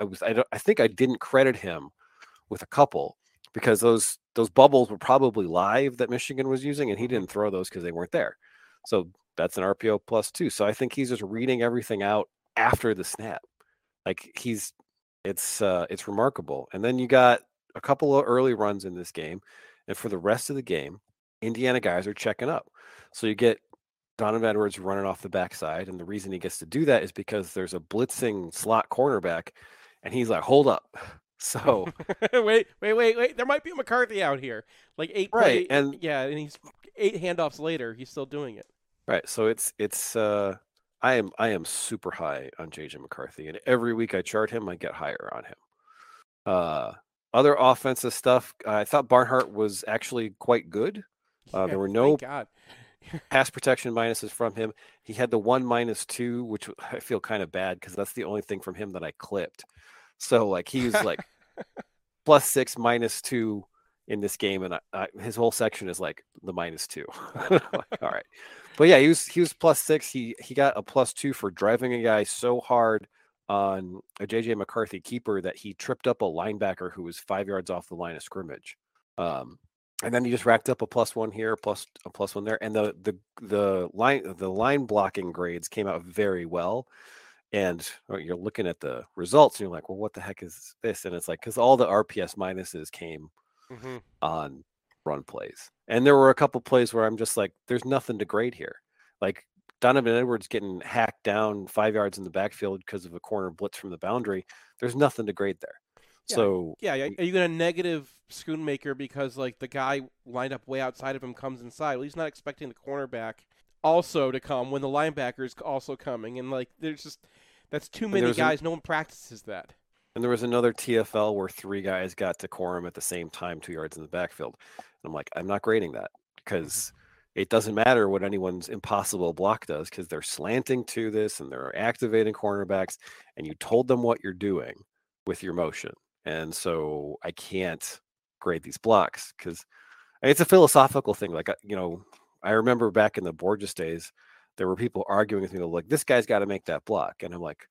I was, I don't, I think I didn't credit him with a couple because those those bubbles were probably live that Michigan was using, and he didn't throw those because they weren't there. So that's an RPO plus two. So I think he's just reading everything out after the snap. Like he's, it's uh, it's remarkable. And then you got a couple of early runs in this game, and for the rest of the game, Indiana guys are checking up. So you get Donovan Edwards running off the backside, and the reason he gets to do that is because there's a blitzing slot cornerback, and he's like, "Hold up." So wait, wait, wait, wait. There might be McCarthy out here, like eight. Right, eight- and- yeah, and he's eight handoffs later. He's still doing it. right, so it's it's uh, I am I am super high on JJ McCarthy, and every week I chart him, I get higher on him. Uh, other offensive stuff, I thought Barnhart was actually quite good. Uh, Yeah, there were no God. pass protection minuses from him. He had the one minus two, which I feel kind of bad because that's the only thing from him that I clipped. So like he was like plus six, minus two in this game, and I, I, his whole section is like the minus two. Like, all right, but yeah, he was he was plus six. He he got a plus two for driving a guy so hard on a JJ McCarthy keeper that he tripped up a linebacker who was five yards off the line of scrimmage. Um, and then he just racked up a plus one here, plus a plus one there, and the the the line the line blocking grades came out very well. And uh, you're looking at the results, and you're like, "Well, what the heck is this?" And it's like because all the RPS minuses came Mhm. on run plays, and there were a couple plays where I'm just like, "There's nothing to grade here." Like Donovan Edwards getting hacked down five yards in the backfield because of a corner blitz from the boundary. There's nothing to grade there. Yeah, So yeah, are you going to negative Schoonmaker because like the guy lined up way outside of him comes inside? Well, he's not expecting the cornerback also to come when the linebacker is also coming, and like there's just that's too many there's an- guys. No one practices that. And there was another TFL where three guys got to Corum at the same time, two yards in the backfield. And I'm like, I'm not grading that because it doesn't matter what anyone's impossible block does because they're slanting to this and they're activating cornerbacks, and you told them what you're doing with your motion. And so I can't grade these blocks because it's a philosophical thing. Like, uh, you know, I remember back in the Borges days, there were people arguing with me, like, this guy's got to make that block. And I'm like,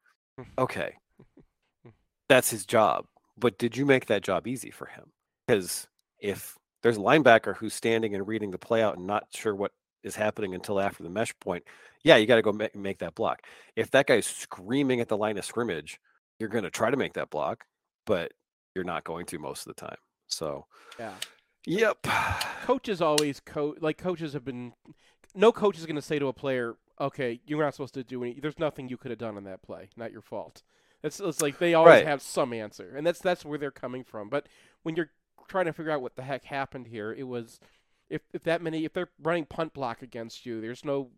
okay, that's his job. But did you make that job easy for him? Because if there's a linebacker who's standing and reading the play out and not sure what is happening until after the mesh point, yeah, you got to go make, make that block. If that guy's screaming at the line of scrimmage, you're going to try to make that block, but you're not going to most of the time. So, Yeah. Yep. Coaches always co like coaches have been. No coach is going to say to a player, "Okay, you're not supposed to do any. There's nothing you could have done on that play. Not your fault." It's, it's like they always Right. have some answer, and that's that's where they're coming from. But when you're trying to figure out what the heck happened here, it was if if that many if they're running punt block against you, there's no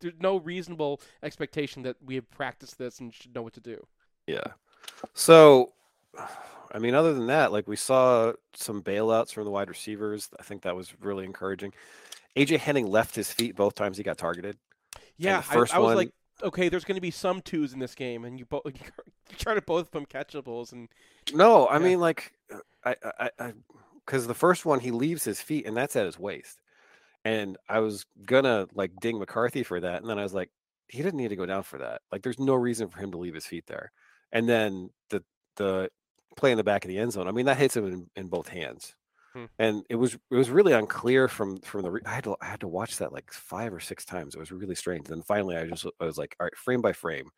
there's no reasonable expectation that we have practiced this and should know what to do. Yeah. So, I mean, other than that, like we saw some bailouts from the wide receivers. I think that was really encouraging. AJ Henning left his feet both times he got targeted. Yeah, first I, I was one, like, okay, there's going to be some twos in this game, and you both you try to both of them catchables, and no, I Yeah. mean, like, uh, I, I, I, because the first one he leaves his feet and that's at his waist, and I was gonna like ding McCarthy for that, and then I was like, he didn't need to go down for that. Like, there's no reason for him to leave his feet there. And then the the play in the back of the end zone. I mean, that hits him in, in both hands. Hmm. and it was it was really unclear from from the re- I had to I had to watch that like five or six times. It was really strange. And then finally, I just I was like, all right, frame by frame,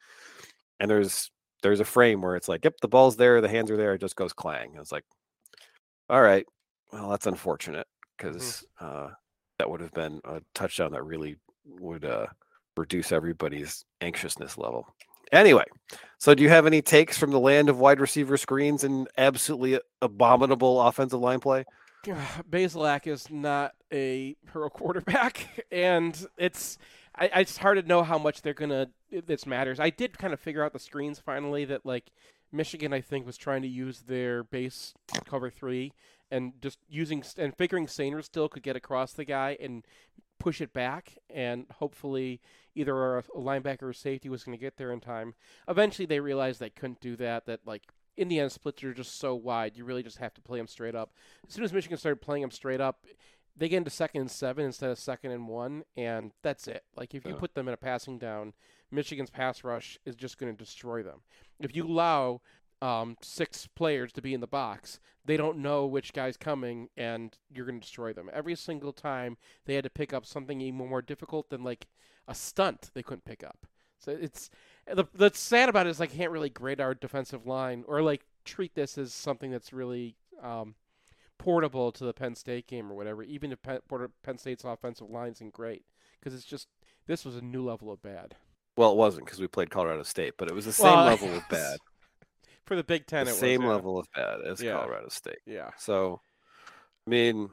and there's there's a frame where it's like, yep, the ball's there, the hands are there, it just goes clang. I was like, all right, well, that's unfortunate because uh, that would have been a touchdown that really would uh, reduce everybody's anxiousness level. Anyway, so do you have any takes from the land of wide receiver screens and absolutely abominable offensive line play? Bazelak is not a hero quarterback, and it's I, I- it's hard to know how much they're gonna this matters. I did kind of figure out the screens finally that like Michigan I think was trying to use their base cover three and just using and figuring Sainristil could get across the guy and push it back, and hopefully either a linebacker or safety was going to get there in time. Eventually, they realized they couldn't do that. That like Indiana splits are just so wide, you really just have to play them straight up. As soon as Michigan started playing them straight up, they get into second and seven instead of second and one, and that's it. Like if you Yeah. put them in a passing down, Michigan's pass rush is just going to destroy them. If you allow um, six players to be in the box, they don't know which guy's coming, and you're going to destroy them. Every single time they had to pick up something even more difficult than like a stunt, they couldn't pick up. So it's the that's sad about it is I can't really grade our defensive line or like treat this as something that's really um, portable to the Penn State game or whatever. Even if Penn, Penn State's offensive line isn't great, because it's just this was a new level of bad. Well, it wasn't because we played Colorado State, but it was the same Well, level of bad. For the Big Ten, the it was, same yeah. level of bad as Yeah. Colorado State. Yeah. So, I mean,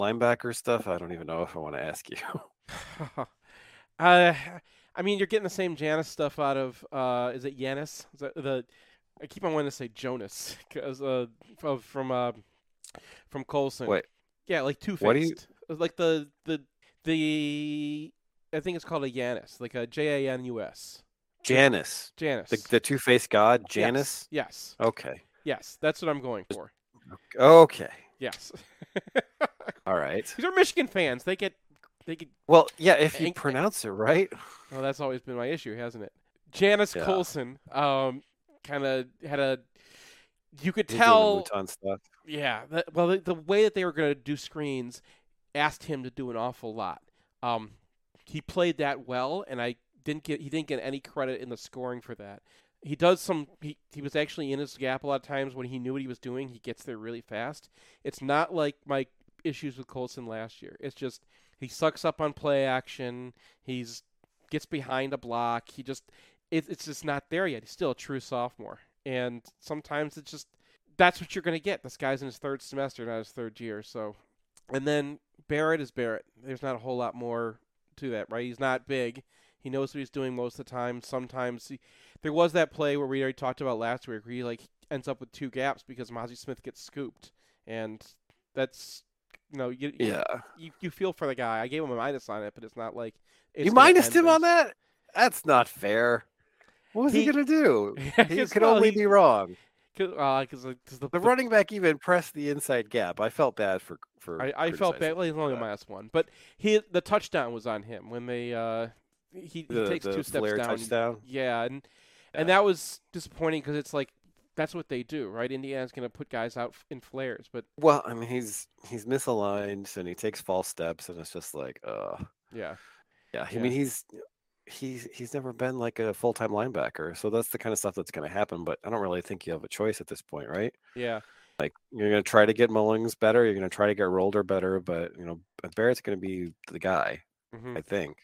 linebacker stuff. I don't even know if I want to ask you. uh, I mean, you're getting the same Janis stuff out of uh, is it Yanis? Is that the I keep on wanting to say Jonas because uh, from from uh, from Colson. Wait. Yeah, like two What do you- faced. Like the the the I think it's called a Janus, like a J A N U S. Janus. Janus. The, the two faced god, Yes, Janus? Yes. Okay. Yes, that's what I'm going for. Okay. Yes. All right. These are Michigan fans. They get they get. Well, yeah, if you ang- pronounce it right. Well, that's always been my issue, hasn't it? Janice Yeah. Colson, um, kind of had a. You could He's tell. Stuff. Yeah. That, well, the, the way that they were going to do screens asked him to do an awful lot. Um, he played that well, and I didn't get he didn't get any credit in the scoring for that. He does some. He he was actually in his gap a lot of times when he knew what he was doing. He gets there really fast. It's not like my issues with Colson last year. It's just he sucks up on play action. He's gets behind a block. He just it, it's just not there yet. He's still a true sophomore, and sometimes it's just that's what you're going to get. This guy's in his third semester, not his third year. So, and then Barrett is Barrett. There's not a whole lot more to that, right? He's not big. He knows what he's doing most of the time. Sometimes he, there was that play where we already talked about last week, where he like ends up with two gaps because Mazi Smith gets scooped, and that's you know you Yeah. you, you feel for the guy. I gave him a minus on it, but it's not like it's you gonna minus him on that? That's not fair. What was he, He- gonna do? Yeah, he could well, only he- be wrong. Cause, uh, 'cause, 'cause the, The running back even pressed the inside gap. I felt bad for for. I, I felt bad. Well, he's only a minus one, but he the touchdown was on him when they uh he, he The- takes the two steps down. touchdown? Yeah, and and that was disappointing because it's like that's what they do, right? Indiana's going to put guys out in flares, but Well, I mean, he's he's misaligned and he takes false steps, and it's just like, uh, yeah, yeah. I Yeah. mean, he's he's he's never been like a full time linebacker, so that's the kind of stuff that's going to happen. But I don't really think you have a choice at this point, right? yeah, Like you're going to try to get Mullings better, you're going to try to get Rolder better, but you know, Barrett's going to be the guy, Mhm. I think.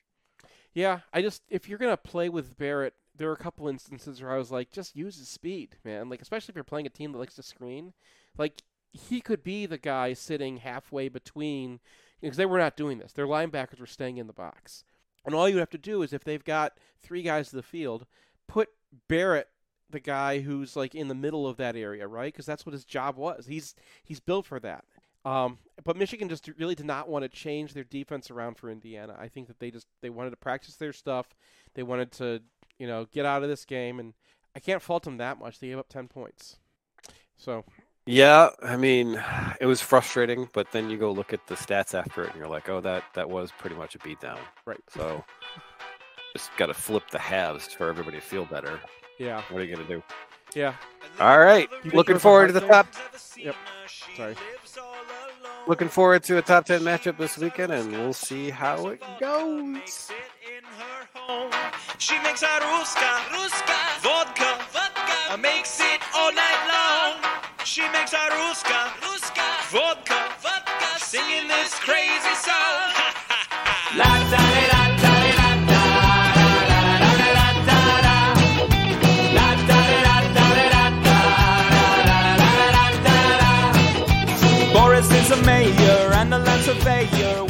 yeah. I just if you're going to play with Barrett, there were a couple instances where I was like, just use his speed, man. Like especially if you're playing a team that likes to screen, like he could be the guy sitting halfway between because they were not doing this. Their linebackers were staying in the box. And all you have to do is if they've got three guys to the field, put Barrett the guy who's like in the middle of that area, right? Because that's what his job was. He's he's built for that. Um, but Michigan just really did not want to change their defense around for Indiana. I think that they just they wanted to practice their stuff. They wanted to you know get out of this game, and I can't fault them that much. They gave up ten points. So Yeah, I mean, it was frustrating, but then you go look at the stats after it, and you're like, oh, that that was pretty much a beatdown. Right. So just got to flip the halves for everybody to feel better. yeah, What are you gonna do? yeah. All right, looking forward to the top. Yep. Sorry. Looking forward to a top ten matchup this weekend, and we'll see how it goes. She makes a ruska, ruska, vodka, vodka, makes it all night long. She makes a ruska, ruska, vodka, vodka, singing this crazy song. La da da da da mayor and the land surveyor.